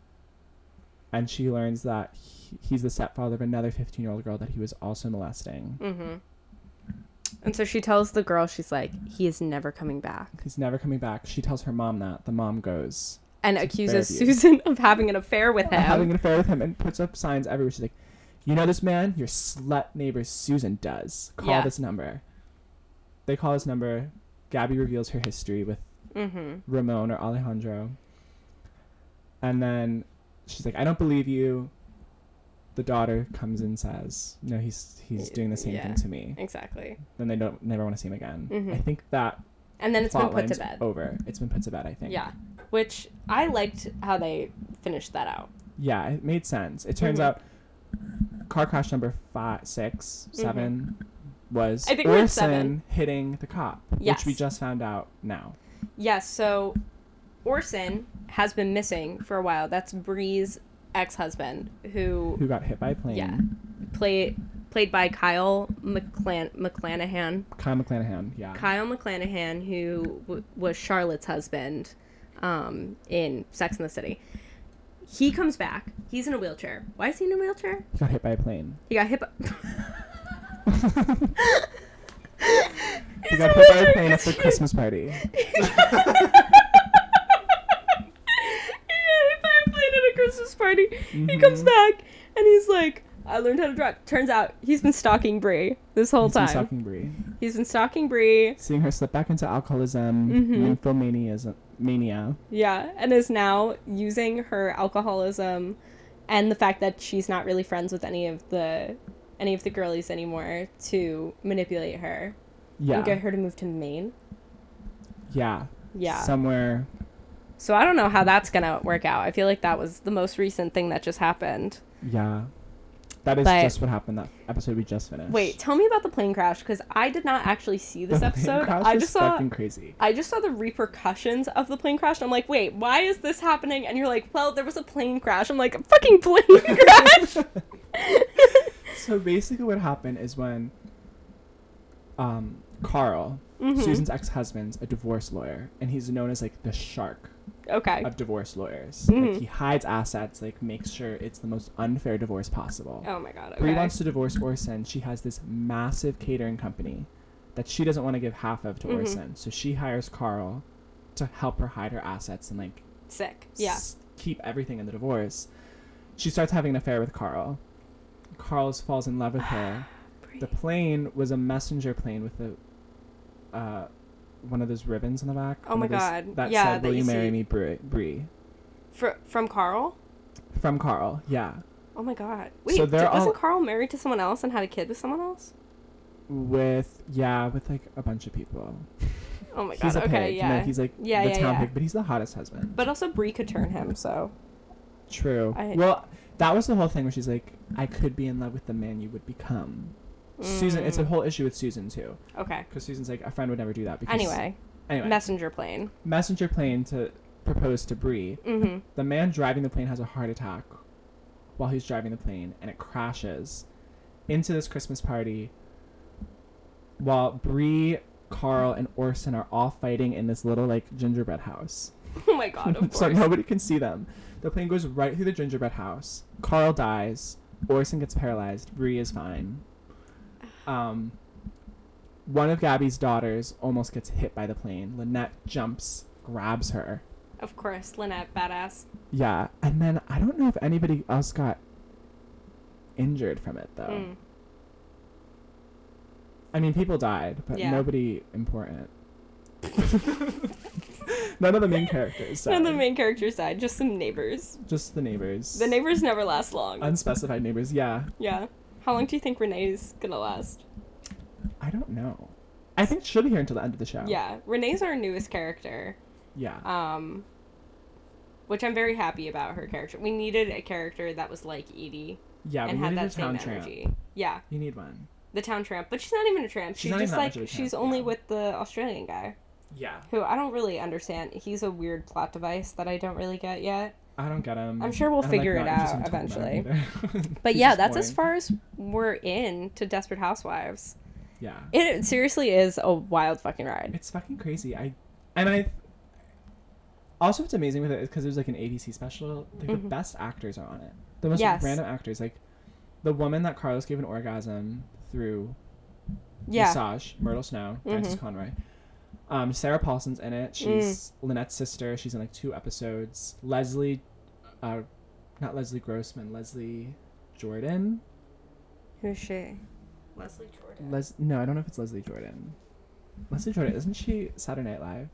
Speaker 2: and she learns that he, he's the stepfather of another 15 year old girl that he was also molesting.
Speaker 1: Mm-hmm. And so she tells the girl, she's like, he is never coming back,
Speaker 2: He's never coming back. She tells her mom that. The mom goes,
Speaker 1: and accuses
Speaker 2: Fairview.
Speaker 1: Susan of having an affair with him.
Speaker 2: having an affair with him and puts up signs everywhere. She's like, "You know this man? Your slut neighbor Susan does. Call
Speaker 1: Yeah.
Speaker 2: this number." They call this number. Gabby reveals her history with
Speaker 1: mm-hmm.
Speaker 2: Ramon or Alejandro, and then she's like, "I don't believe you." The daughter comes and says, "No, he's he's doing the same
Speaker 1: Yeah.
Speaker 2: thing to me."
Speaker 1: Exactly.
Speaker 2: Then they don't never want to see him again.
Speaker 1: Mhm.
Speaker 2: I think that
Speaker 1: And then it's been put to bed.
Speaker 2: over. It's been put to bed. I think.
Speaker 1: Yeah. Which I liked how they finished that out.
Speaker 2: Yeah, it made sense. It turns
Speaker 1: Mhm.
Speaker 2: out car crash number five, six, seven was
Speaker 1: Mm-hmm. I think
Speaker 2: Orson
Speaker 1: seven.
Speaker 2: hitting the cop,
Speaker 1: Yes.
Speaker 2: which we just found out now.
Speaker 1: Yes, so Orson has been missing for a while. That's Bree's ex-husband who
Speaker 2: Who got hit by a plane?
Speaker 1: Yeah. play played by Kyle McClan- McClanahan.
Speaker 2: Kyle McClanahan. Yeah.
Speaker 1: Kyle McClanahan, who w- was Charlotte's husband um, in Sex and the City. He comes back. He's in a wheelchair. Why is he in a wheelchair?
Speaker 2: He got hit by a plane.
Speaker 1: He got hit by.
Speaker 2: He got hit by a plane at the Christmas party.
Speaker 1: he got hit by a plane at a Christmas party. He comes back and he's like, I learned how to drive. Turns out he's been stalking Bree this whole
Speaker 2: He's been
Speaker 1: time.
Speaker 2: stalking Bree.
Speaker 1: He's been stalking Bree.
Speaker 2: Seeing her slip back into alcoholism,
Speaker 1: Mhm.
Speaker 2: nymphomania, mania.
Speaker 1: Yeah, and is now using her alcoholism and the fact that she's not really friends with any of the any of the girlies anymore to manipulate her
Speaker 2: Yeah.
Speaker 1: and get her to move to Maine.
Speaker 2: Yeah.
Speaker 1: Yeah.
Speaker 2: Somewhere.
Speaker 1: So I don't know how that's gonna work out. I feel like that was the most recent thing that just happened.
Speaker 2: Yeah. That is
Speaker 1: But-
Speaker 2: just what happened that episode we just finished.
Speaker 1: Wait, tell me about the plane crash because I did not actually see this
Speaker 2: The plane
Speaker 1: episode.
Speaker 2: crash
Speaker 1: I just saw
Speaker 2: fucking crazy.
Speaker 1: I just saw the repercussions of the plane crash. I'm like, wait, why is this happening? And you're like, well, there was a plane crash. I'm like, a fucking plane crash.
Speaker 2: so basically, what happened is when um, Carl,
Speaker 1: Mhm.
Speaker 2: Susan's ex-husband's a divorce lawyer, and he's known as like the shark
Speaker 1: Okay.
Speaker 2: of divorce lawyers.
Speaker 1: Mhm.
Speaker 2: Like he hides assets, like makes sure it's the most unfair divorce possible.
Speaker 1: Oh my god. Okay.
Speaker 2: wants to divorce Orson. She has this massive catering company that she doesn't want to give half of to
Speaker 1: Mhm.
Speaker 2: Orson. So she hires Carl to help her hide her assets and like
Speaker 1: Sick. Yeah.
Speaker 2: s- keep everything in the divorce. She starts having an affair with Carl. Carl falls in love with her. The plane was a messenger plane with a uh, one of those ribbons in the back.
Speaker 1: Oh my
Speaker 2: those
Speaker 1: God.
Speaker 2: That
Speaker 1: Yeah,
Speaker 2: said,
Speaker 1: that
Speaker 2: "Will
Speaker 1: you
Speaker 2: marry
Speaker 1: see-
Speaker 2: me, Bree?" Bree.
Speaker 1: Fr- from Carl.
Speaker 2: From Carl. Yeah.
Speaker 1: Oh my god. Wait,
Speaker 2: So
Speaker 1: wasn't
Speaker 2: all-
Speaker 1: Carl married to someone else and had a kid with someone else?
Speaker 2: With yeah, with like a bunch of people.
Speaker 1: Oh my god.
Speaker 2: He's a
Speaker 1: okay.
Speaker 2: pig.
Speaker 1: Yeah.
Speaker 2: You know, he's like
Speaker 1: Yeah,
Speaker 2: the
Speaker 1: yeah,
Speaker 2: town
Speaker 1: yeah.
Speaker 2: pig, but he's the hottest husband.
Speaker 1: but also Bree could turn him. So.
Speaker 2: True.
Speaker 1: I-
Speaker 2: well, that was the whole thing where she's like, I could be in love with the man you would become. Susan, it's a
Speaker 1: Mm.
Speaker 2: whole issue with Susan too,
Speaker 1: Okay.
Speaker 2: because Susan's like, a friend would never do that. Because,
Speaker 1: Anyway,
Speaker 2: anyway,
Speaker 1: messenger plane.
Speaker 2: messenger plane to propose to Bree.
Speaker 1: Mm-hmm.
Speaker 2: The man driving the plane has a heart attack while he's driving the plane, and it crashes into this Christmas party. While Bree, Carl, and Orson are all fighting in this little like gingerbread house.
Speaker 1: Oh my god. Of
Speaker 2: so
Speaker 1: course.
Speaker 2: nobody can see them. The plane goes right through the gingerbread house. Carl dies. Orson gets paralyzed. Bree is fine. Um, one of Gabby's daughters almost gets hit by the plane. Lynette jumps, grabs her.
Speaker 1: Of course, Lynette, badass.
Speaker 2: Yeah, and then I don't know if anybody else got injured from it though.
Speaker 1: Mm.
Speaker 2: I mean, people died, but
Speaker 1: Yeah.
Speaker 2: nobody important. None of the main characters.
Speaker 1: None of the main characters died, just some neighbors.
Speaker 2: Just the neighbors.
Speaker 1: The neighbors never last long.
Speaker 2: Unspecified neighbors. Yeah.
Speaker 1: yeah. How long do you think Renee's gonna last?
Speaker 2: I don't know. I think she'll be here until the end of the show.
Speaker 1: Yeah, Renee's our newest character.
Speaker 2: Yeah.
Speaker 1: Um, which I'm very happy about her character. We needed a character that was like Edie
Speaker 2: yeah.
Speaker 1: and
Speaker 2: we
Speaker 1: had
Speaker 2: needed
Speaker 1: that
Speaker 2: a
Speaker 1: same
Speaker 2: town tramp.
Speaker 1: energy. Yeah,
Speaker 2: You need one.
Speaker 1: the town tramp, but she's not even a tramp.
Speaker 2: She's
Speaker 1: She's, just like
Speaker 2: much of a
Speaker 1: she's
Speaker 2: tramp,
Speaker 1: only
Speaker 2: yeah.
Speaker 1: with the Australian guy,
Speaker 2: Yeah.
Speaker 1: who I don't really understand. He's a weird plot device that I don't really get yet.
Speaker 2: I don't get him.
Speaker 1: I'm sure we'll
Speaker 2: I'm,
Speaker 1: figure
Speaker 2: not
Speaker 1: it out
Speaker 2: in talking about him either.
Speaker 1: But yeah, that's as far as we're in to Desperate Housewives.
Speaker 2: Yeah.
Speaker 1: It seriously is a wild fucking ride.
Speaker 2: It's fucking crazy. I and I. Also, what's amazing with it is because there's like an ABC special. Like the
Speaker 1: Mhm.
Speaker 2: best actors are on it. The most
Speaker 1: Yes.
Speaker 2: random actors, like the woman that Carlos gave an orgasm through
Speaker 1: Yeah.
Speaker 2: massage, Myrtle Snow,
Speaker 1: Mhm.
Speaker 2: Conroy. Um, Sarah Paulson's in it.
Speaker 1: Mm.
Speaker 2: She's Lynette's sister. She's in like two episodes. Leslie, uh, not Leslie Grossman. Leslie Jordan.
Speaker 1: Who's she? Leslie Jordan.
Speaker 2: Les. No, I don't know if it's Leslie Jordan. Leslie Jordan isn't she Saturday Night Live?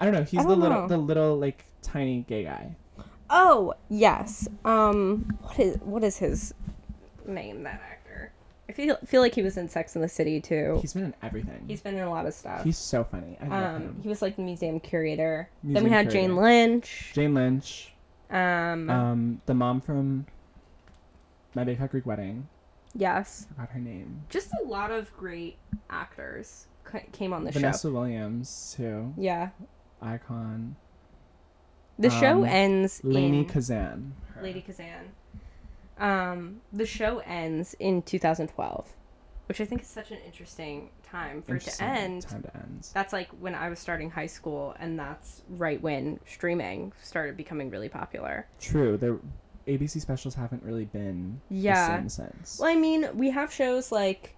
Speaker 2: I don't know. He's the
Speaker 1: don't
Speaker 2: little,
Speaker 1: know.
Speaker 2: the little like tiny gay guy.
Speaker 1: Oh yes. Um, what is what is his name? That actor. I feel feel like he was in Sex and the City too.
Speaker 2: He's been in everything.
Speaker 1: he's been in a lot of stuff.
Speaker 2: He's so funny. I love
Speaker 1: um,
Speaker 2: him.
Speaker 1: he was like the museum curator. then we had Jane. Lynch.
Speaker 2: Jane Lynch.
Speaker 1: Um,
Speaker 2: Um, the mom from My Big Hot Greek Wedding.
Speaker 1: yes, I
Speaker 2: Forgot her name.
Speaker 1: just a lot of great actors ca- came on the
Speaker 2: Vanessa
Speaker 1: show.
Speaker 2: Vanessa Williams too.
Speaker 1: Yeah,
Speaker 2: Icon.
Speaker 1: the show
Speaker 2: Um,
Speaker 1: ends
Speaker 2: Lainie
Speaker 1: in
Speaker 2: Kazan. her.
Speaker 1: Lainie Kazan. Um, the show ends in 2012, which I think is such an interesting time for it to end.
Speaker 2: Time to end.
Speaker 1: That's like when I was starting high school, and that's right when streaming started becoming really popular.
Speaker 2: True. There, ABC specials haven't really been
Speaker 1: Yeah.
Speaker 2: the same since.
Speaker 1: Well, I mean, we have shows like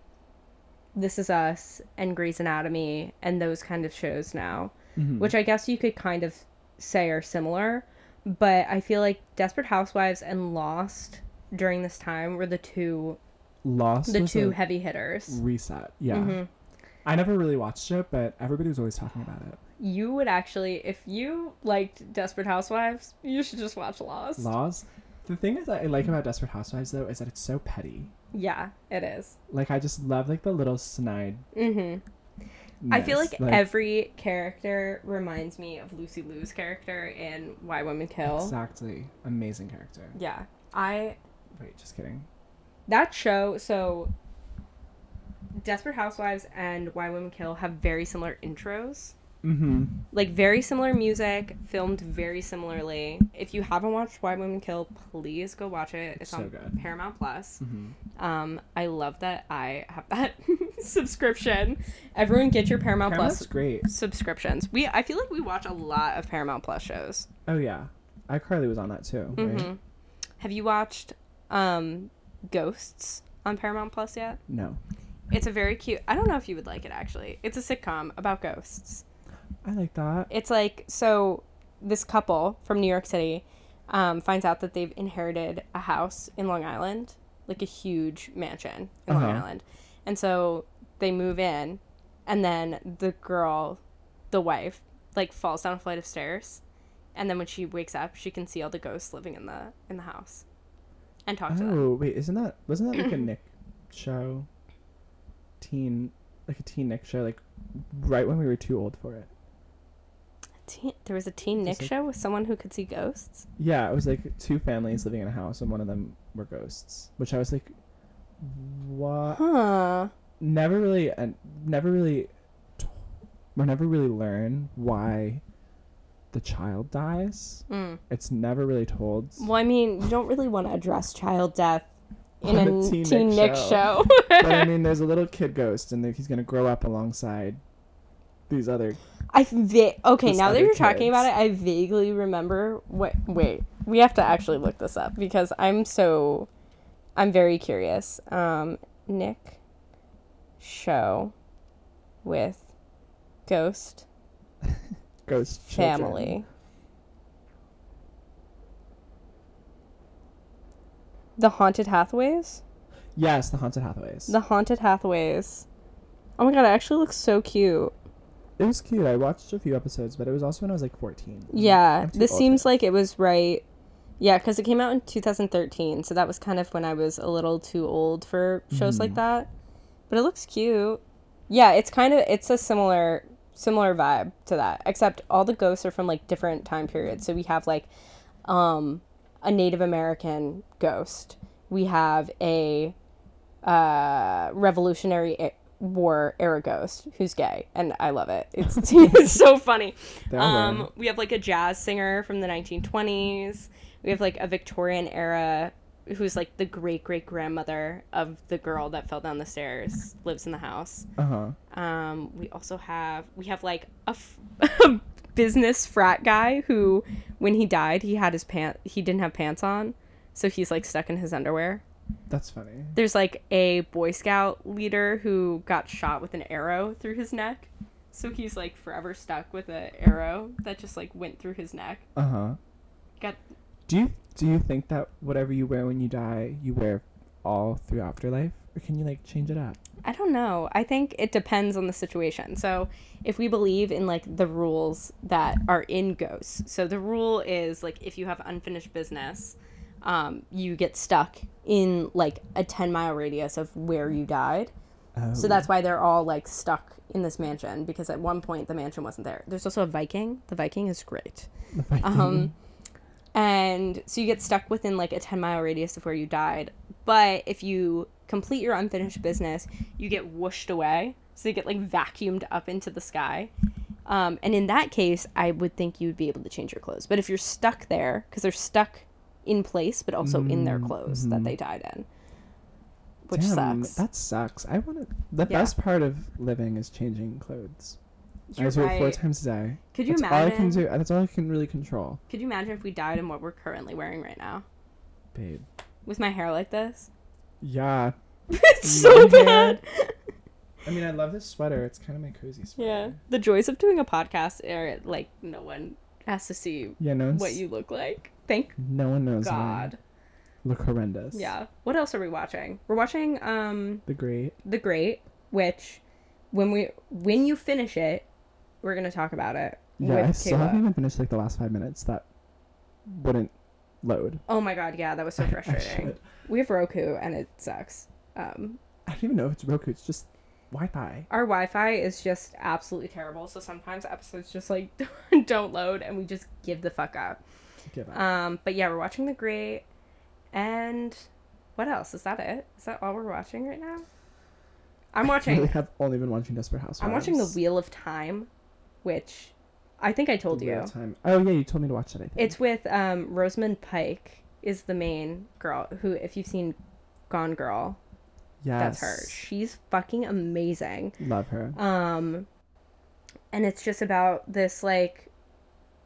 Speaker 1: This Is Us and Grey's Anatomy and those kind of shows now,
Speaker 2: Mhm.
Speaker 1: which I guess you could kind of say are similar. But I feel like Desperate Housewives and Lost during this time were the two
Speaker 2: Lost
Speaker 1: the two heavy hitters.
Speaker 2: reset. Yeah.
Speaker 1: Mhm.
Speaker 2: I never really watched it, but everybody was always talking about it.
Speaker 1: You would actually, if you liked Desperate Housewives, you should just watch Lost.
Speaker 2: Laws. The thing is that I like about Desperate Housewives though is that it's so petty.
Speaker 1: Yeah, it is.
Speaker 2: Like I just love like the little snide.
Speaker 1: Mm-hmm. I feel like, every character reminds me of Lucy Liu's character in Why Women Kill.
Speaker 2: exactly amazing character.
Speaker 1: Yeah, I
Speaker 2: Wait, just kidding.
Speaker 1: that show. So, Desperate Housewives and Why Women Kill have very similar intros.
Speaker 2: Mm-hmm.
Speaker 1: Like very similar music, filmed very similarly. If you haven't watched Why Women Kill, please go watch it. It's
Speaker 2: So
Speaker 1: on
Speaker 2: good.
Speaker 1: Paramount Plus.
Speaker 2: Mm-hmm.
Speaker 1: Um, I love that I have that subscription. Everyone get your Paramount
Speaker 2: Paramount's
Speaker 1: Plus
Speaker 2: great.
Speaker 1: subscriptions. We I feel like we watch a lot of Paramount Plus shows.
Speaker 2: Oh yeah, iCarly was on that too. Right?
Speaker 1: hmm Have you watched um Ghosts on Paramount Plus yet?
Speaker 2: No,
Speaker 1: It's a very cute. I don't know if you would like it actually. It's a sitcom about ghosts.
Speaker 2: I like that.
Speaker 1: It's like so this couple from New York City um, finds out that they've inherited a house in Long Island, like a huge mansion in Long
Speaker 2: Uh-huh.
Speaker 1: Island. And so they move in and then the girl, the wife, like falls down a flight of stairs. And then when she wakes up, she can see all the ghosts living in the in the house and talk to them.
Speaker 2: Oh wait, isn't that wasn't that like a Nick show? Teen, like a teen Nick show, like right when we were too old for it.
Speaker 1: Teen, there was a Teen Nick
Speaker 2: like-
Speaker 1: show with someone who could see ghosts.
Speaker 2: Yeah, it was like two families living in a house, and one of them were ghosts. Which I was like, what?
Speaker 1: Huh.
Speaker 2: Never really, and never really, t- we never really learn why the child dies.
Speaker 1: Mm.
Speaker 2: It's never really told.
Speaker 1: Well, I mean, you don't really want to address child death in a,
Speaker 2: a
Speaker 1: Teen,
Speaker 2: Teen Nick
Speaker 1: Nick
Speaker 2: show.
Speaker 1: show.
Speaker 2: but I mean, there's a little kid ghost, and he's gonna grow up alongside these other.
Speaker 1: I va- okay. Now that you're talking about it, I vaguely remember. What? Wait, we have to actually look this up because I'm so, I'm very curious. Um, Nick show with ghost
Speaker 2: Ghost children.
Speaker 1: family. The Haunted Hathaways?
Speaker 2: Yes, the Haunted Hathaways.
Speaker 1: The Haunted Hathaways. Oh my god, it actually looks so cute.
Speaker 2: It was cute. I watched a few episodes, but it was also when I was like 14.
Speaker 1: Yeah, this seems like it was right. Yeah, because it came out in 2013, so that was kind of when I was a little too old for shows like
Speaker 2: Mhm.
Speaker 1: that. But it looks cute. Yeah, it's kind of it's a similar similar vibe to that, except all the ghosts are from like different time periods. So we have like um a Native American ghost. We have a uh Revolutionary War era ghost who's gay, and I love it. It's it's so funny. Um, we have like a jazz singer from the 1920s. We have like a Victorian era who's like the great great grandmother of the girl that fell down the stairs lives in the house.
Speaker 2: Uh huh.
Speaker 1: Um, we also have we have like a, f- a business frat guy who when he died he had his pant he didn't have pants on, so he's like stuck in his underwear.
Speaker 2: That's funny.
Speaker 1: There's like a Boy Scout leader who got shot with an arrow through his neck. So he's like forever stuck with an arrow that just like went through his neck.
Speaker 2: Uh huh.
Speaker 1: Got
Speaker 2: Do you do you think that whatever you wear when you die, you wear all through afterlife, or can you like change it up?
Speaker 1: I don't know. I think it depends on the situation. So, if we believe in like the rules that are in ghosts, so the rule is like if you have unfinished business, um, you get stuck in like a 10 mile radius of where you died.
Speaker 2: Oh.
Speaker 1: So that's why they're all like stuck in this mansion because at one point the mansion wasn't there. There's also a Viking. The Viking is great.
Speaker 2: the Viking.
Speaker 1: Um, and so you get stuck within like a 10 mile radius of where you died. But if you complete your unfinished business, you get whooshed away. So you get like vacuumed up into the sky. Um, and in that case, I would think you'd be able to change your clothes. But if you're stuck there, because they're stuck in place, but also in their
Speaker 2: Mm,
Speaker 1: clothes that they died in, which
Speaker 2: Damn,
Speaker 1: sucks.
Speaker 2: That sucks. I want to. The
Speaker 1: Yeah.
Speaker 2: best part of living is changing clothes.
Speaker 1: You're
Speaker 2: I do it four times a day.
Speaker 1: Could you
Speaker 2: that's all I can do. That's all I can really control,
Speaker 1: Could you imagine if we died in what we're currently wearing right now,
Speaker 2: babe.
Speaker 1: with my hair like this?
Speaker 2: Yeah.
Speaker 1: it's so bad.
Speaker 2: I mean, I love this sweater. It's kind of my cozy sweater.
Speaker 1: Yeah, the joys of doing a podcast are like no one has to see
Speaker 2: Yeah. No.
Speaker 1: What you look like. Thank
Speaker 2: No one knows.
Speaker 1: God.
Speaker 2: Look horrendous.
Speaker 1: Yeah. What else are we watching? We're watching um
Speaker 2: The great.
Speaker 1: The Great, which when we when you finish it, we're gonna talk about it.
Speaker 2: Yeah.
Speaker 1: with
Speaker 2: I still haven't even finished like the last five minutes. That wouldn't load.
Speaker 1: Oh my god, yeah, that was so frustrating. we have Roku and it sucks. Um,
Speaker 2: I don't even know if it's Roku. It's just Wi-Fi.
Speaker 1: our Wi-Fi is just absolutely terrible, so sometimes episodes just like don't load and we just give the fuck up.
Speaker 2: Give up.
Speaker 1: Um, but yeah, we're watching The Great, and what else? Is that it? Is that all we're watching right now? I'm watching.
Speaker 2: I really have only been watching Desperate Housewives.
Speaker 1: I'm watching The Wheel of Time, which I think I told you.
Speaker 2: Time. Oh yeah, you told me to watch that. I think.
Speaker 1: It's with um, Rosamund Pike is the main girl who, if you've seen Gone Girl,
Speaker 2: yes.
Speaker 1: that's her. She's fucking amazing.
Speaker 2: Love her.
Speaker 1: Um, and it's just about this like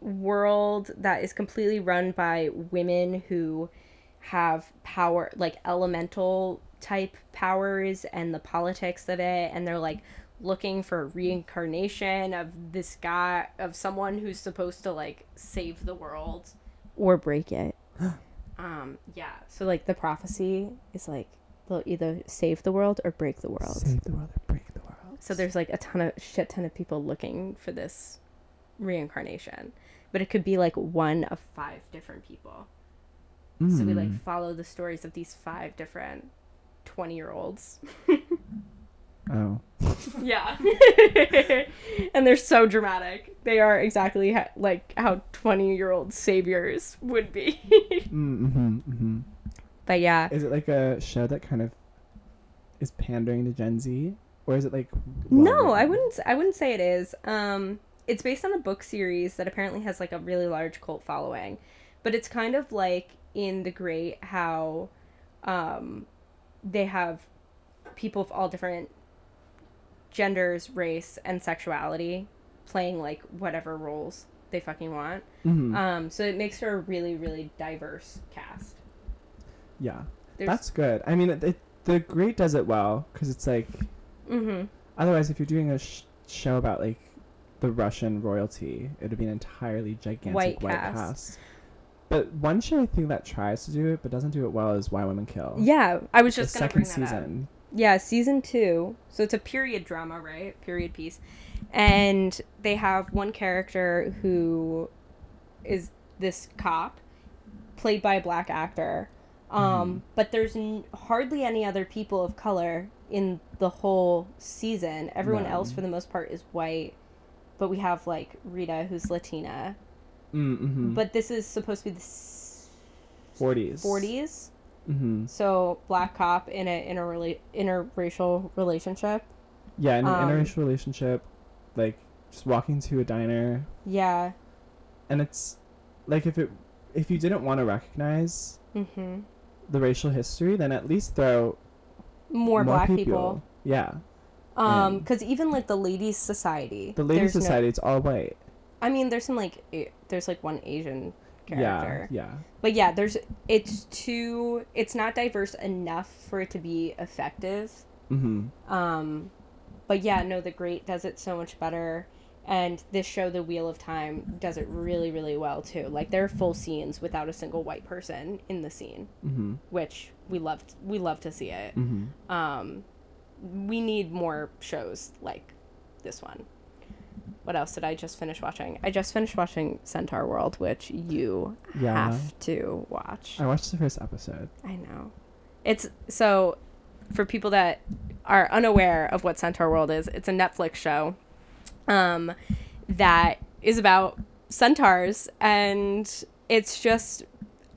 Speaker 1: world that is completely run by women who have power, like elemental type powers, and the politics of it, and they're like looking for reincarnation of this guy of someone who's supposed to like save the world or break it. um yeah so like the prophecy is like they'll either save the world or break the world
Speaker 2: Save the world or break the world.
Speaker 1: so there's like a ton of shit ton of people looking for this reincarnation. But it could be like one of five different people. So we like
Speaker 2: Mm.
Speaker 1: follow the stories of these five different 20 year olds.
Speaker 2: Oh.
Speaker 1: Yeah. and they're so dramatic. They are exactly ha- like how 20 year old saviors would be.
Speaker 2: Mm-hmm, mm-hmm.
Speaker 1: but yeah.
Speaker 2: Is it like a show that kind of is pandering to Gen Z, or is it like?
Speaker 1: No, I wouldn't. s- I wouldn't say it is. Um, it's based on a book series that apparently has like a really large cult following, but it's kind of like in The Great how, um, they have people of all different genders, race, and sexuality playing like whatever roles they fucking want.
Speaker 2: Mhm.
Speaker 1: Um, so it makes for a really really diverse cast.
Speaker 2: yeah,
Speaker 1: There's,
Speaker 2: that's good. I mean, it, it, the Great does it well because it's like
Speaker 1: mm-hmm.
Speaker 2: otherwise, if you're doing a sh- show about like the Russian royalty, it would be an entirely gigantic
Speaker 1: White
Speaker 2: white,
Speaker 1: cast.
Speaker 2: cast. But one show I think that tries to do it but doesn't do it well is Why Women Kill.
Speaker 1: Yeah, I was
Speaker 2: the
Speaker 1: just gonna
Speaker 2: second
Speaker 1: bring that up.
Speaker 2: season.
Speaker 1: Yeah, season two. So it's a period drama, right? Period piece. And they have one character who is this cop, played by a black actor. Um,
Speaker 2: Mhm.
Speaker 1: But there's n- hardly any other people of color in the whole season. Everyone else, for the most part, is white. But we have like Rita, who's Latina.
Speaker 2: Mm-hmm.
Speaker 1: But this is supposed to be the s-
Speaker 2: forties.
Speaker 1: 40s.
Speaker 2: Mm-hmm.
Speaker 1: So black cop in a interrela- interracial relationship.
Speaker 2: Yeah, in an
Speaker 1: Um,
Speaker 2: interracial relationship, like just walking to a diner,
Speaker 1: Yeah.
Speaker 2: and it's like if it if you didn't want to recognize
Speaker 1: Mm-hmm.
Speaker 2: the racial history, then at least throw
Speaker 1: More, black people.
Speaker 2: Yeah,
Speaker 1: Um, because even like the ladies' society,
Speaker 2: the ladies'
Speaker 1: there's no-
Speaker 2: society, it's all white.
Speaker 1: I mean, there's some like a- there's like one Asian character,
Speaker 2: Yeah, yeah.
Speaker 1: but yeah, there's it's too it's not diverse enough for it to be effective.
Speaker 2: Mm-hmm.
Speaker 1: Um, but yeah, no, the Great does it so much better, and this show, The Wheel of Time, does it really, really well too. Like there are full scenes without a single white person in the scene,
Speaker 2: Mm-hmm.
Speaker 1: which we loved. We love to see it.
Speaker 2: Mm-hmm.
Speaker 1: Um, we need more shows like this one. What else did I just finish watching? I just finished watching Centaur World, which you
Speaker 2: Yeah.
Speaker 1: have to watch.
Speaker 2: I watched the first episode.
Speaker 1: I know. It's so for people that are unaware of what Centaur World is, it's a Netflix show um that is about centaurs and it's just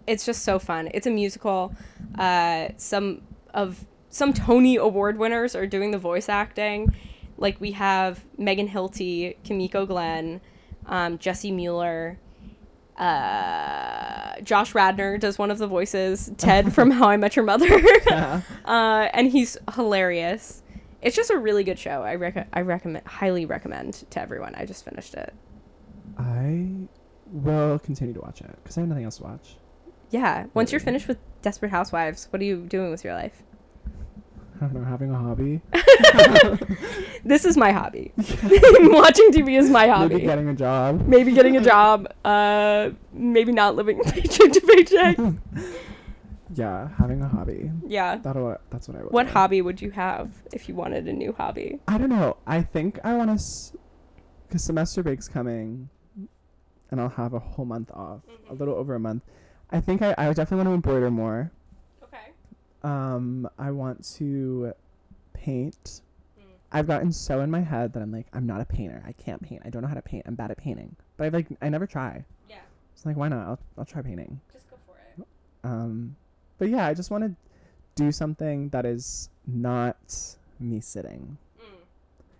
Speaker 1: it's just so fun. It's a musical. Uh some of some Tony Award winners are doing the voice acting. Like we have Megan Hilty, Kimiko Glenn, um, Jessie Mueller, uh, Josh Radnor does one of the voices, Ted from How I Met Your Mother,
Speaker 2: Yeah.
Speaker 1: uh, and he's hilarious. It's just a really good show. I rec- I recommend highly recommend to everyone. I just finished it.
Speaker 2: I will continue to watch it because I have nothing else to watch.
Speaker 1: Yeah. Once you're finished with Desperate Housewives, what are you doing with your life?
Speaker 2: I don't know, having a hobby.
Speaker 1: This is my hobby. Watching TV is my hobby.
Speaker 2: Maybe getting a job.
Speaker 1: maybe getting a job. Uh, maybe not living paycheck to paycheck.
Speaker 2: Yeah, having a hobby.
Speaker 1: Yeah.
Speaker 2: That'll. That's what I will.
Speaker 1: What hobby would you have if you wanted a new hobby?
Speaker 2: I don't know. I think I want to, s- cause semester break's coming, and I'll have a whole month off, a little over a month. I think I, I would definitely want to embroider more. Um, I want to paint. I've gotten so in my head that I'm like, I'm not a painter. I can't paint. I don't know how to paint. I'm bad at painting. But I like, I never try.
Speaker 1: Yeah.
Speaker 2: It's like, why not? I'll, I'll try painting.
Speaker 1: Just go for it.
Speaker 2: Um, but yeah, I just want to do something that is not me sitting.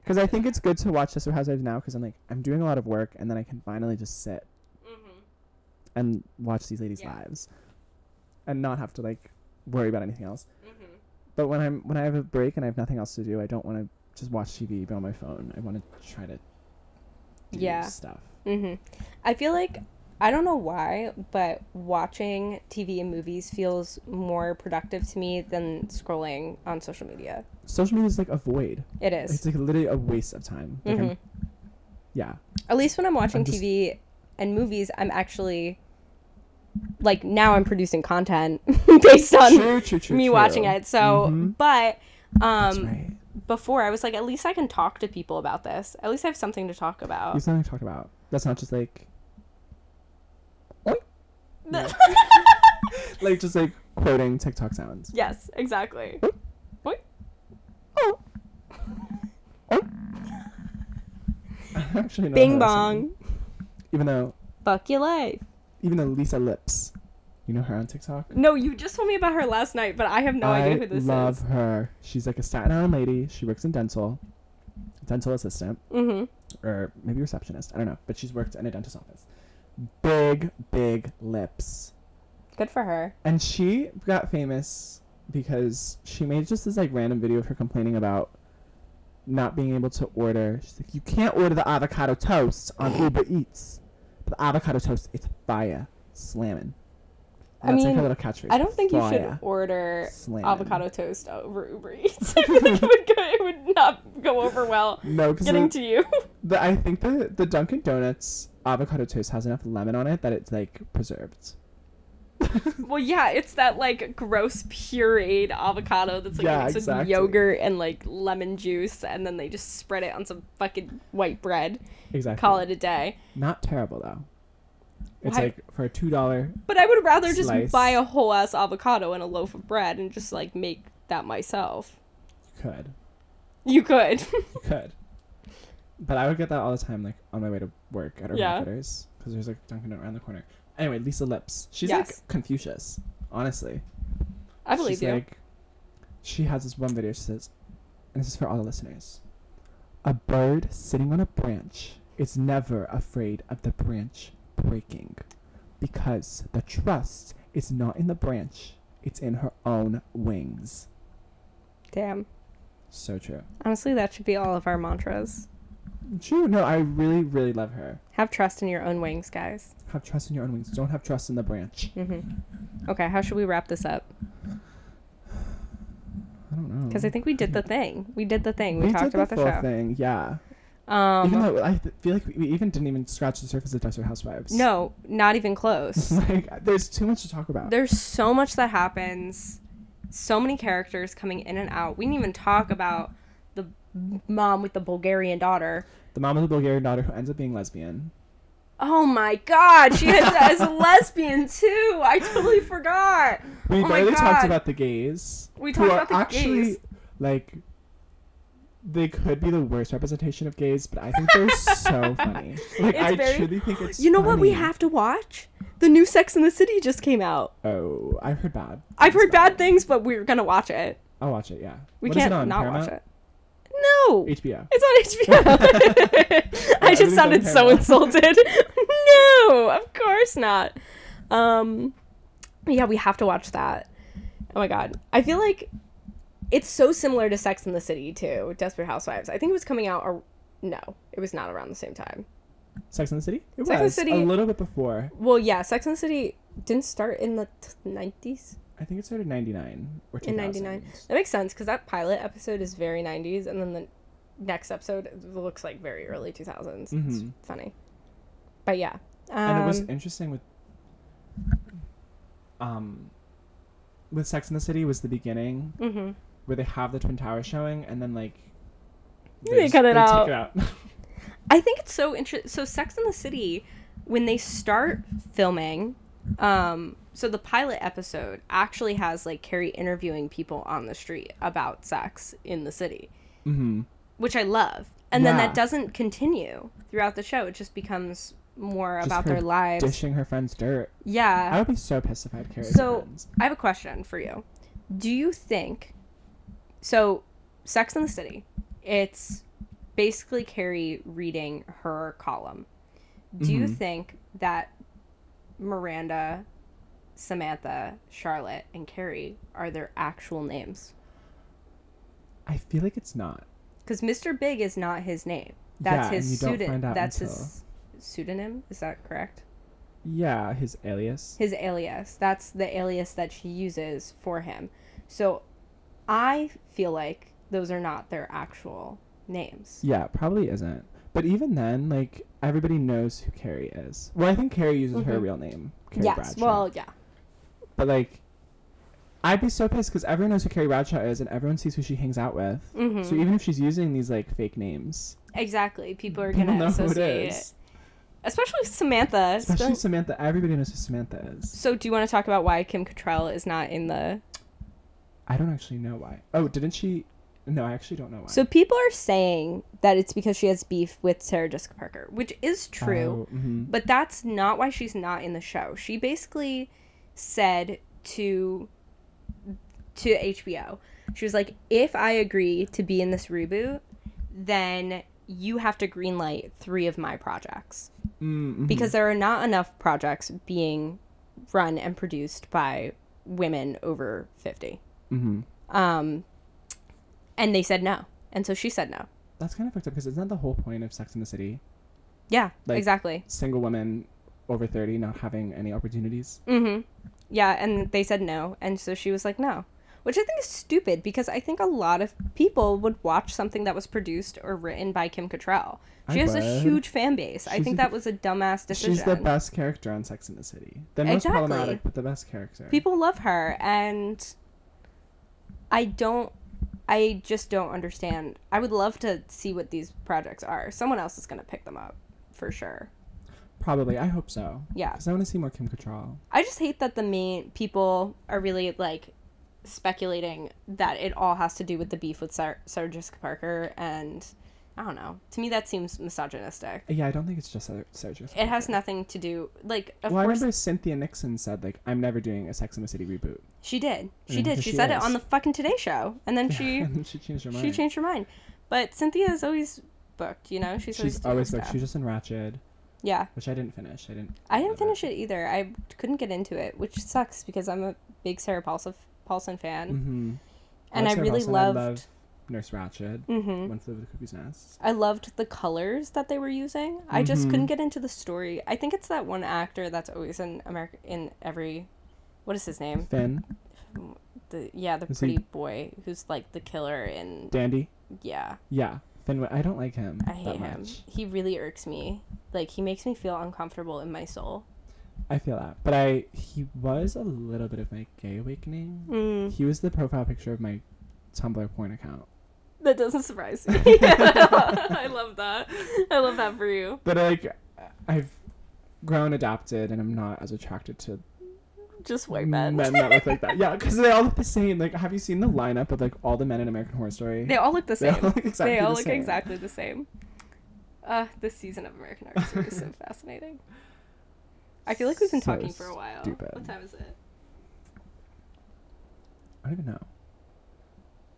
Speaker 2: Because I think it's good to watch Sister Housewives now because I'm like, I'm doing a lot of work and then I can finally just sit
Speaker 1: Mm-hmm.
Speaker 2: and watch these ladies'
Speaker 1: Yeah.
Speaker 2: lives and not have to like worry about anything else.
Speaker 1: Mm-hmm.
Speaker 2: But when I'm when I have a break and I have nothing else to do, I don't want to just watch TV, be on my phone. I want to try to do
Speaker 1: Yeah.
Speaker 2: stuff.
Speaker 1: Mm-hmm. I feel like I don't know why, but watching TV and movies feels more productive to me than scrolling on social media.
Speaker 2: Social media is like a void.
Speaker 1: It is.
Speaker 2: It's like literally a waste of time. Like
Speaker 1: Mhm.
Speaker 2: Yeah.
Speaker 1: At least when I'm watching
Speaker 2: I'm just-
Speaker 1: TV and movies, I'm actually like now I'm producing content based on
Speaker 2: true, true, true.
Speaker 1: me watching it. So,
Speaker 2: Mhm.
Speaker 1: but um
Speaker 2: right.
Speaker 1: before I was like at least I can talk to people about this. At least I have something to talk about.
Speaker 2: There's something to talk about. That's not just like. Yeah. like just like quoting TikTok sounds.
Speaker 1: yes, exactly.
Speaker 2: Actually, know
Speaker 1: Bing
Speaker 2: how
Speaker 1: bong.
Speaker 2: Even though,
Speaker 1: Fuck your life.
Speaker 2: Even though Lisa Lips, you know her on TikTok.
Speaker 1: No, you just told me about her last night, but I have no
Speaker 2: I
Speaker 1: idea who this
Speaker 2: love
Speaker 1: is.
Speaker 2: Love her. She's like a Staten Island lady. She works in dental, dental assistant,
Speaker 1: Mm-hmm.
Speaker 2: or maybe receptionist. I don't know, but she's worked in a dentist office. Big, big lips.
Speaker 1: Good for her.
Speaker 2: And she got famous because she made just this like random video of her complaining about not being able to order. She's like, you can't order the avocado toast on Uber Eats. But the avocado toast is fire, slamming.
Speaker 1: I
Speaker 2: That's like
Speaker 1: mean,
Speaker 2: little catchphrase.
Speaker 1: I don't think you should order
Speaker 2: slamming.
Speaker 1: avocado toast over Uber Eats. I feel like it would go, it would not go over well
Speaker 2: No,
Speaker 1: getting
Speaker 2: the,
Speaker 1: to you.
Speaker 2: the, I think the the Dunkin' Donuts avocado toast has enough lemon on it that it's like preserved.
Speaker 1: well, yeah, it's that like gross pureed avocado that's like
Speaker 2: Yeah,
Speaker 1: mixed
Speaker 2: exactly.
Speaker 1: with yogurt and like lemon juice, and then they just spread it on some fucking white bread.
Speaker 2: Exactly.
Speaker 1: Call it a day.
Speaker 2: Not terrible though. It's
Speaker 1: Why-
Speaker 2: like for a two dollar.
Speaker 1: But I would rather just buy a whole ass avocado and a loaf of bread and just like make that myself.
Speaker 2: You could
Speaker 1: You could.
Speaker 2: you could. But I would get that all the time, like on my way to work at Urban
Speaker 1: Yeah.
Speaker 2: Outfitters, because there's like Dunkin' Donut around the corner. Anyway, Lisa Lips. She's
Speaker 1: Yes.
Speaker 2: like Confucius, honestly.
Speaker 1: I believe
Speaker 2: She's
Speaker 1: you.
Speaker 2: Like, she has this one video. She says, and this is for all the listeners. A bird sitting on a branch is never afraid of the branch breaking, because the trust is not in the branch; it's in her own wings.
Speaker 1: Damn.
Speaker 2: So true.
Speaker 1: Honestly, that should be all of our mantras.
Speaker 2: True. No, I really, really love her.
Speaker 1: Have trust in your own wings, guys.
Speaker 2: Have trust in your own wings. Don't have trust in the branch.
Speaker 1: Mm-hmm. Okay, how should we wrap this up?
Speaker 2: I don't know.
Speaker 1: Because I think we did the thing. We did the thing. We,
Speaker 2: we
Speaker 1: talked about the, show.
Speaker 2: thing. Yeah.
Speaker 1: Um,
Speaker 2: even though I th- feel like we even didn't even scratch the surface of Desperate Housewives.
Speaker 1: no, not even close.
Speaker 2: like, there's too much to talk about.
Speaker 1: There's so much that happens. So many characters coming in and out. We didn't even talk about the mom with the Bulgarian daughter.
Speaker 2: the mom with the Bulgarian daughter who ends up being lesbian.
Speaker 1: Oh my god, she has as a lesbian too. I totally forgot.
Speaker 2: We
Speaker 1: Oh my
Speaker 2: barely talked about the gays.
Speaker 1: We talked about the
Speaker 2: actually
Speaker 1: gays.
Speaker 2: like they could be the worst representation of gays, but I think they're so funny. Like
Speaker 1: It's
Speaker 2: I
Speaker 1: very-
Speaker 2: truly think it's
Speaker 1: You know what we have to watch? The new Sex in the City just came out.
Speaker 2: Oh, I've heard bad.
Speaker 1: I've heard bad
Speaker 2: it.
Speaker 1: things, but we're gonna watch it.
Speaker 2: I'll watch it, yeah.
Speaker 1: We
Speaker 2: What
Speaker 1: can't
Speaker 2: it
Speaker 1: not
Speaker 2: Paramount?
Speaker 1: watch it. No,
Speaker 2: HBO.
Speaker 1: it's on HBO. I just sounded so insulted. no, of course not. Um, yeah, we have to watch that. Oh my god, I feel like it's so similar to Sex in the City too. Desperate Housewives. I think it was coming out. Or, no, it was not around the same time.
Speaker 2: Sex and the City. It
Speaker 1: Sex and the City-
Speaker 2: a little bit before.
Speaker 1: Well, yeah, Sex and the City didn't start in the nineties.
Speaker 2: I think it started ninety nine or two
Speaker 1: In 99. That makes sense because that pilot episode is very nineties, and then the next episode looks like very early two thousands. It's
Speaker 2: Mhm.
Speaker 1: funny, but yeah. Um,
Speaker 2: and it was interesting with um with Sex in the City was the beginning
Speaker 1: hmm
Speaker 2: where they have the Twin Towers showing and then like
Speaker 1: They
Speaker 2: just-
Speaker 1: cut it
Speaker 2: take
Speaker 1: out.
Speaker 2: it out.
Speaker 1: I think it's so interesting. So, Sex in the City, when they start filming, um, so the pilot episode actually has like Carrie interviewing people on the street about sex in the city,
Speaker 2: mm-hmm.
Speaker 1: which I love. And then that doesn't continue throughout the show. It just becomes more
Speaker 2: Just
Speaker 1: about their lives.
Speaker 2: Dishing her friends dirt.
Speaker 1: Yeah.
Speaker 2: I would be so pissed if I had Carrie's
Speaker 1: So-
Speaker 2: friends.
Speaker 1: I have a question for you. Do you think so Sex in the City, it's basically Carrie reading her column. Do you
Speaker 2: Mhm.
Speaker 1: think that Miranda, Samantha, Charlotte, and Carrie are their actual names?
Speaker 2: I feel like it's not.
Speaker 1: Because Mr. Big is not his name. That's
Speaker 2: Yeah,
Speaker 1: his
Speaker 2: and you don't
Speaker 1: pseudonym. That's
Speaker 2: until-
Speaker 1: his pseudonym. Is that correct?
Speaker 2: Yeah, his alias.
Speaker 1: his alias. That's the alias that she uses for him. So I feel like those are not their actual names.
Speaker 2: Yeah, probably isn't. But even then, like everybody knows who Carrie is. Well, I think Carrie uses her
Speaker 1: Mhm.
Speaker 2: real name, Carrie
Speaker 1: yes.
Speaker 2: Bradshaw.
Speaker 1: Well, yeah.
Speaker 2: But like, I'd be so pissed because everyone knows who Carrie Bradshaw is, and everyone sees who she hangs out with.
Speaker 1: hmm
Speaker 2: So even if she's using these like fake names,
Speaker 1: exactly. People are gonna
Speaker 2: it
Speaker 1: associate it,
Speaker 2: is.
Speaker 1: especially Samantha.
Speaker 2: Especially Samantha. Everybody knows who Samantha is.
Speaker 1: so, do you want to talk about why Kim Cattrall is not in the?
Speaker 2: I don't actually know why. Oh, didn't she? No, I actually don't know why.
Speaker 1: So people are saying that it's because she has beef with Sarah Jessica Parker, which is true.
Speaker 2: Oh, mhm.
Speaker 1: But that's not why she's not in the show. She basically said to to HBO, she was like, "If I agree to be in this reboot, then you have to greenlight three of my projects
Speaker 2: Mm, mhm.
Speaker 1: because there are not enough projects being run and produced by women over 50."
Speaker 2: Mhm.
Speaker 1: Um and they said no. And so she said no.
Speaker 2: that's kind of fucked up because isn't that the whole point of Sex in the City?
Speaker 1: Yeah,
Speaker 2: Like-
Speaker 1: exactly.
Speaker 2: Single women over thirty not having any opportunities.
Speaker 1: Mm-hmm. Yeah, and they said no, and so she was like, no, which I think is stupid because I think a lot of people would watch something that was produced or written by Kim Cattrall. She
Speaker 2: I
Speaker 1: has a huge fan base. I think
Speaker 2: a-
Speaker 1: that was a dumbass decision.
Speaker 2: She's the best character on Sex in the City. The most
Speaker 1: Exactly.
Speaker 2: problematic, but the best character.
Speaker 1: People love her, and I don't. I just don't understand. I would love to see what these projects are. Someone else is gonna pick them up, for sure.
Speaker 2: Probably. I hope so.
Speaker 1: Yeah.
Speaker 2: Because I want to see more Kim Cattrall.
Speaker 1: I just hate that the main people are really like speculating that it all has to do with the beef with Sarah, Jessica Parker, and I don't know. To me, that seems misogynistic.
Speaker 2: Yeah, I don't think it's just Sarah Sarah Jessica
Speaker 1: It has nothing to do like. Of
Speaker 2: well, I remember Cynthia Nixon said like, "I'm never doing a Sex in the City reboot."
Speaker 1: she did. She
Speaker 2: Mm,
Speaker 1: did. She,
Speaker 2: she
Speaker 1: said it on the fucking Today Show, and then she
Speaker 2: and she changed her mind.
Speaker 1: she changed her mind. But Cynthia is always booked. You know, she's,
Speaker 2: She's
Speaker 1: doing
Speaker 2: always like
Speaker 1: stuff.
Speaker 2: she's just in Ratched,
Speaker 1: yeah.
Speaker 2: which I didn't finish. I didn't.
Speaker 1: I didn't finish it either. I couldn't get into it, which sucks because I'm a big Sarah Paulson Paulson fan,
Speaker 2: Mm-hmm.
Speaker 1: and I really loved.
Speaker 2: I love Nurse Ratched.
Speaker 1: hmm
Speaker 2: One flew over the cuckoo's nest.
Speaker 1: I loved the colors that they were using. I just
Speaker 2: Mhm.
Speaker 1: couldn't get into the story. I think it's that one actor that's always in America in every what is his name?
Speaker 2: Finn,
Speaker 1: The yeah, the
Speaker 2: Is he-
Speaker 1: pretty boy who's like the killer in
Speaker 2: Dandy.
Speaker 1: yeah.
Speaker 2: Yeah, Finn. I don't like him.
Speaker 1: I hate him. He really irks me. Like he makes me feel uncomfortable in my soul.
Speaker 2: I feel that, but I he was a little bit of my gay awakening.
Speaker 1: Mm,
Speaker 2: He was the profile picture of my Tumblr point account.
Speaker 1: that doesn't surprise me. I love that. I love that for you.
Speaker 2: But like, I've grown, adapted, and I'm not as attracted to
Speaker 1: Just white men.
Speaker 2: Men that look like that. Yeah, because they all look the same. Like, have you seen the lineup of like all the men in American Horror Story?
Speaker 1: They all look the
Speaker 2: They all
Speaker 1: same.
Speaker 2: look exactly
Speaker 1: they all
Speaker 2: the
Speaker 1: look
Speaker 2: same.
Speaker 1: exactly the same. Uh, this season of American Horror Story is so fascinating. I feel like we've been
Speaker 2: So
Speaker 1: talking for a while.
Speaker 2: stupid.
Speaker 1: What time is it?
Speaker 2: I don't even know.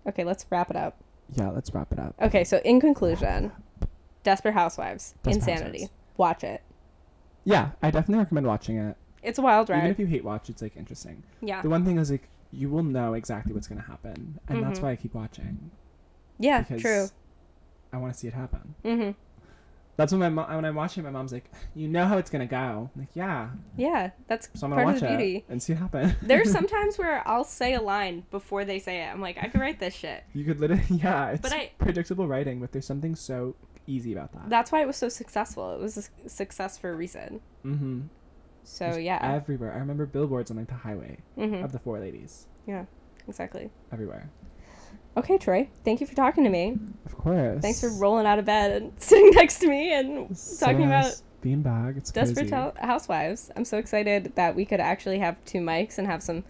Speaker 1: Okay, let's wrap it up.
Speaker 2: Yeah, let's wrap it up.
Speaker 1: Okay, so in conclusion, Desperate Housewives,
Speaker 2: Desperate
Speaker 1: insanity.
Speaker 2: Housewives.
Speaker 1: Watch it.
Speaker 2: Yeah, I definitely recommend watching it.
Speaker 1: It's a wild ride.
Speaker 2: Even if you hate watch, it's like interesting.
Speaker 1: yeah.
Speaker 2: The one thing is like you will know exactly what's gonna happen, and that's
Speaker 1: Mhm.
Speaker 2: why I keep watching.
Speaker 1: Yeah,
Speaker 2: because
Speaker 1: true.
Speaker 2: I want to see it happen.
Speaker 1: hmm
Speaker 2: That's when my mom, when I'm watching, my mom's like, "You know how it's gonna go." I'm like, yeah,
Speaker 1: Yeah, that's
Speaker 2: so I'm gonna
Speaker 1: part
Speaker 2: watch
Speaker 1: of the
Speaker 2: it
Speaker 1: beauty.
Speaker 2: and see it happen.
Speaker 1: There's sometimes where I'll say a line before they say it. I'm like, I could write this shit.
Speaker 2: you could literally, yeah, it's
Speaker 1: But I-
Speaker 2: predictable writing, but there's something so easy about that.
Speaker 1: That's why it was so successful. It was a success for a reason.
Speaker 2: mm-hmm.
Speaker 1: So yeah.
Speaker 2: everywhere. I remember billboards on like the highway
Speaker 1: hmm
Speaker 2: of the four ladies Yeah,
Speaker 1: Exactly.
Speaker 2: everywhere.
Speaker 1: Okay, Troy. Thank you for talking to me.
Speaker 2: Of course.
Speaker 1: Thanks for rolling out of bed and sitting next to me and talking about
Speaker 2: Yes, beanbag. It's
Speaker 1: Desperate
Speaker 2: cozy.
Speaker 1: Hou- Housewives. I'm so excited that we could actually have two mics and have some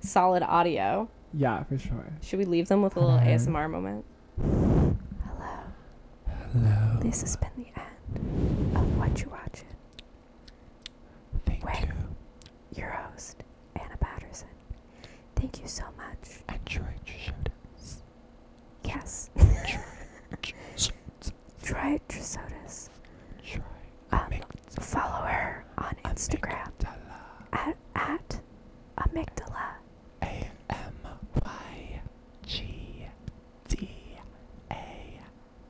Speaker 1: solid audio.
Speaker 2: Yeah, for sure.
Speaker 1: Should we leave them with a little
Speaker 2: Hello.
Speaker 1: ASMR moment? Hello.
Speaker 2: Hello.
Speaker 1: This has been the end of What You Watching.
Speaker 2: You.
Speaker 1: Your host, Anna Paterson. Thank you so much.
Speaker 2: And Troy showed
Speaker 1: Yes. Troy Trisotis.
Speaker 2: Troy.
Speaker 1: Um, follow her on Instagram at, at amygdala.
Speaker 2: A M Y G D A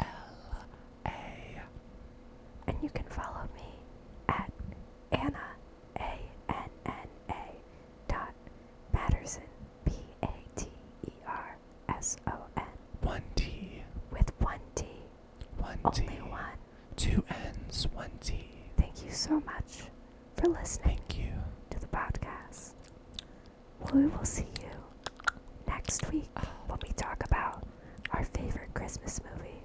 Speaker 2: L A.
Speaker 1: And you can follow me at Anna, A N N A dot Paterson, P A T E R S O N,
Speaker 2: One T.
Speaker 1: with one T,
Speaker 2: One
Speaker 1: only
Speaker 2: T.
Speaker 1: one.
Speaker 2: Two N's. One T.
Speaker 1: Thank you so much for listening
Speaker 2: Thank you.
Speaker 1: to the podcast. We will see you next week uh. when we talk about our favorite Christmas movie.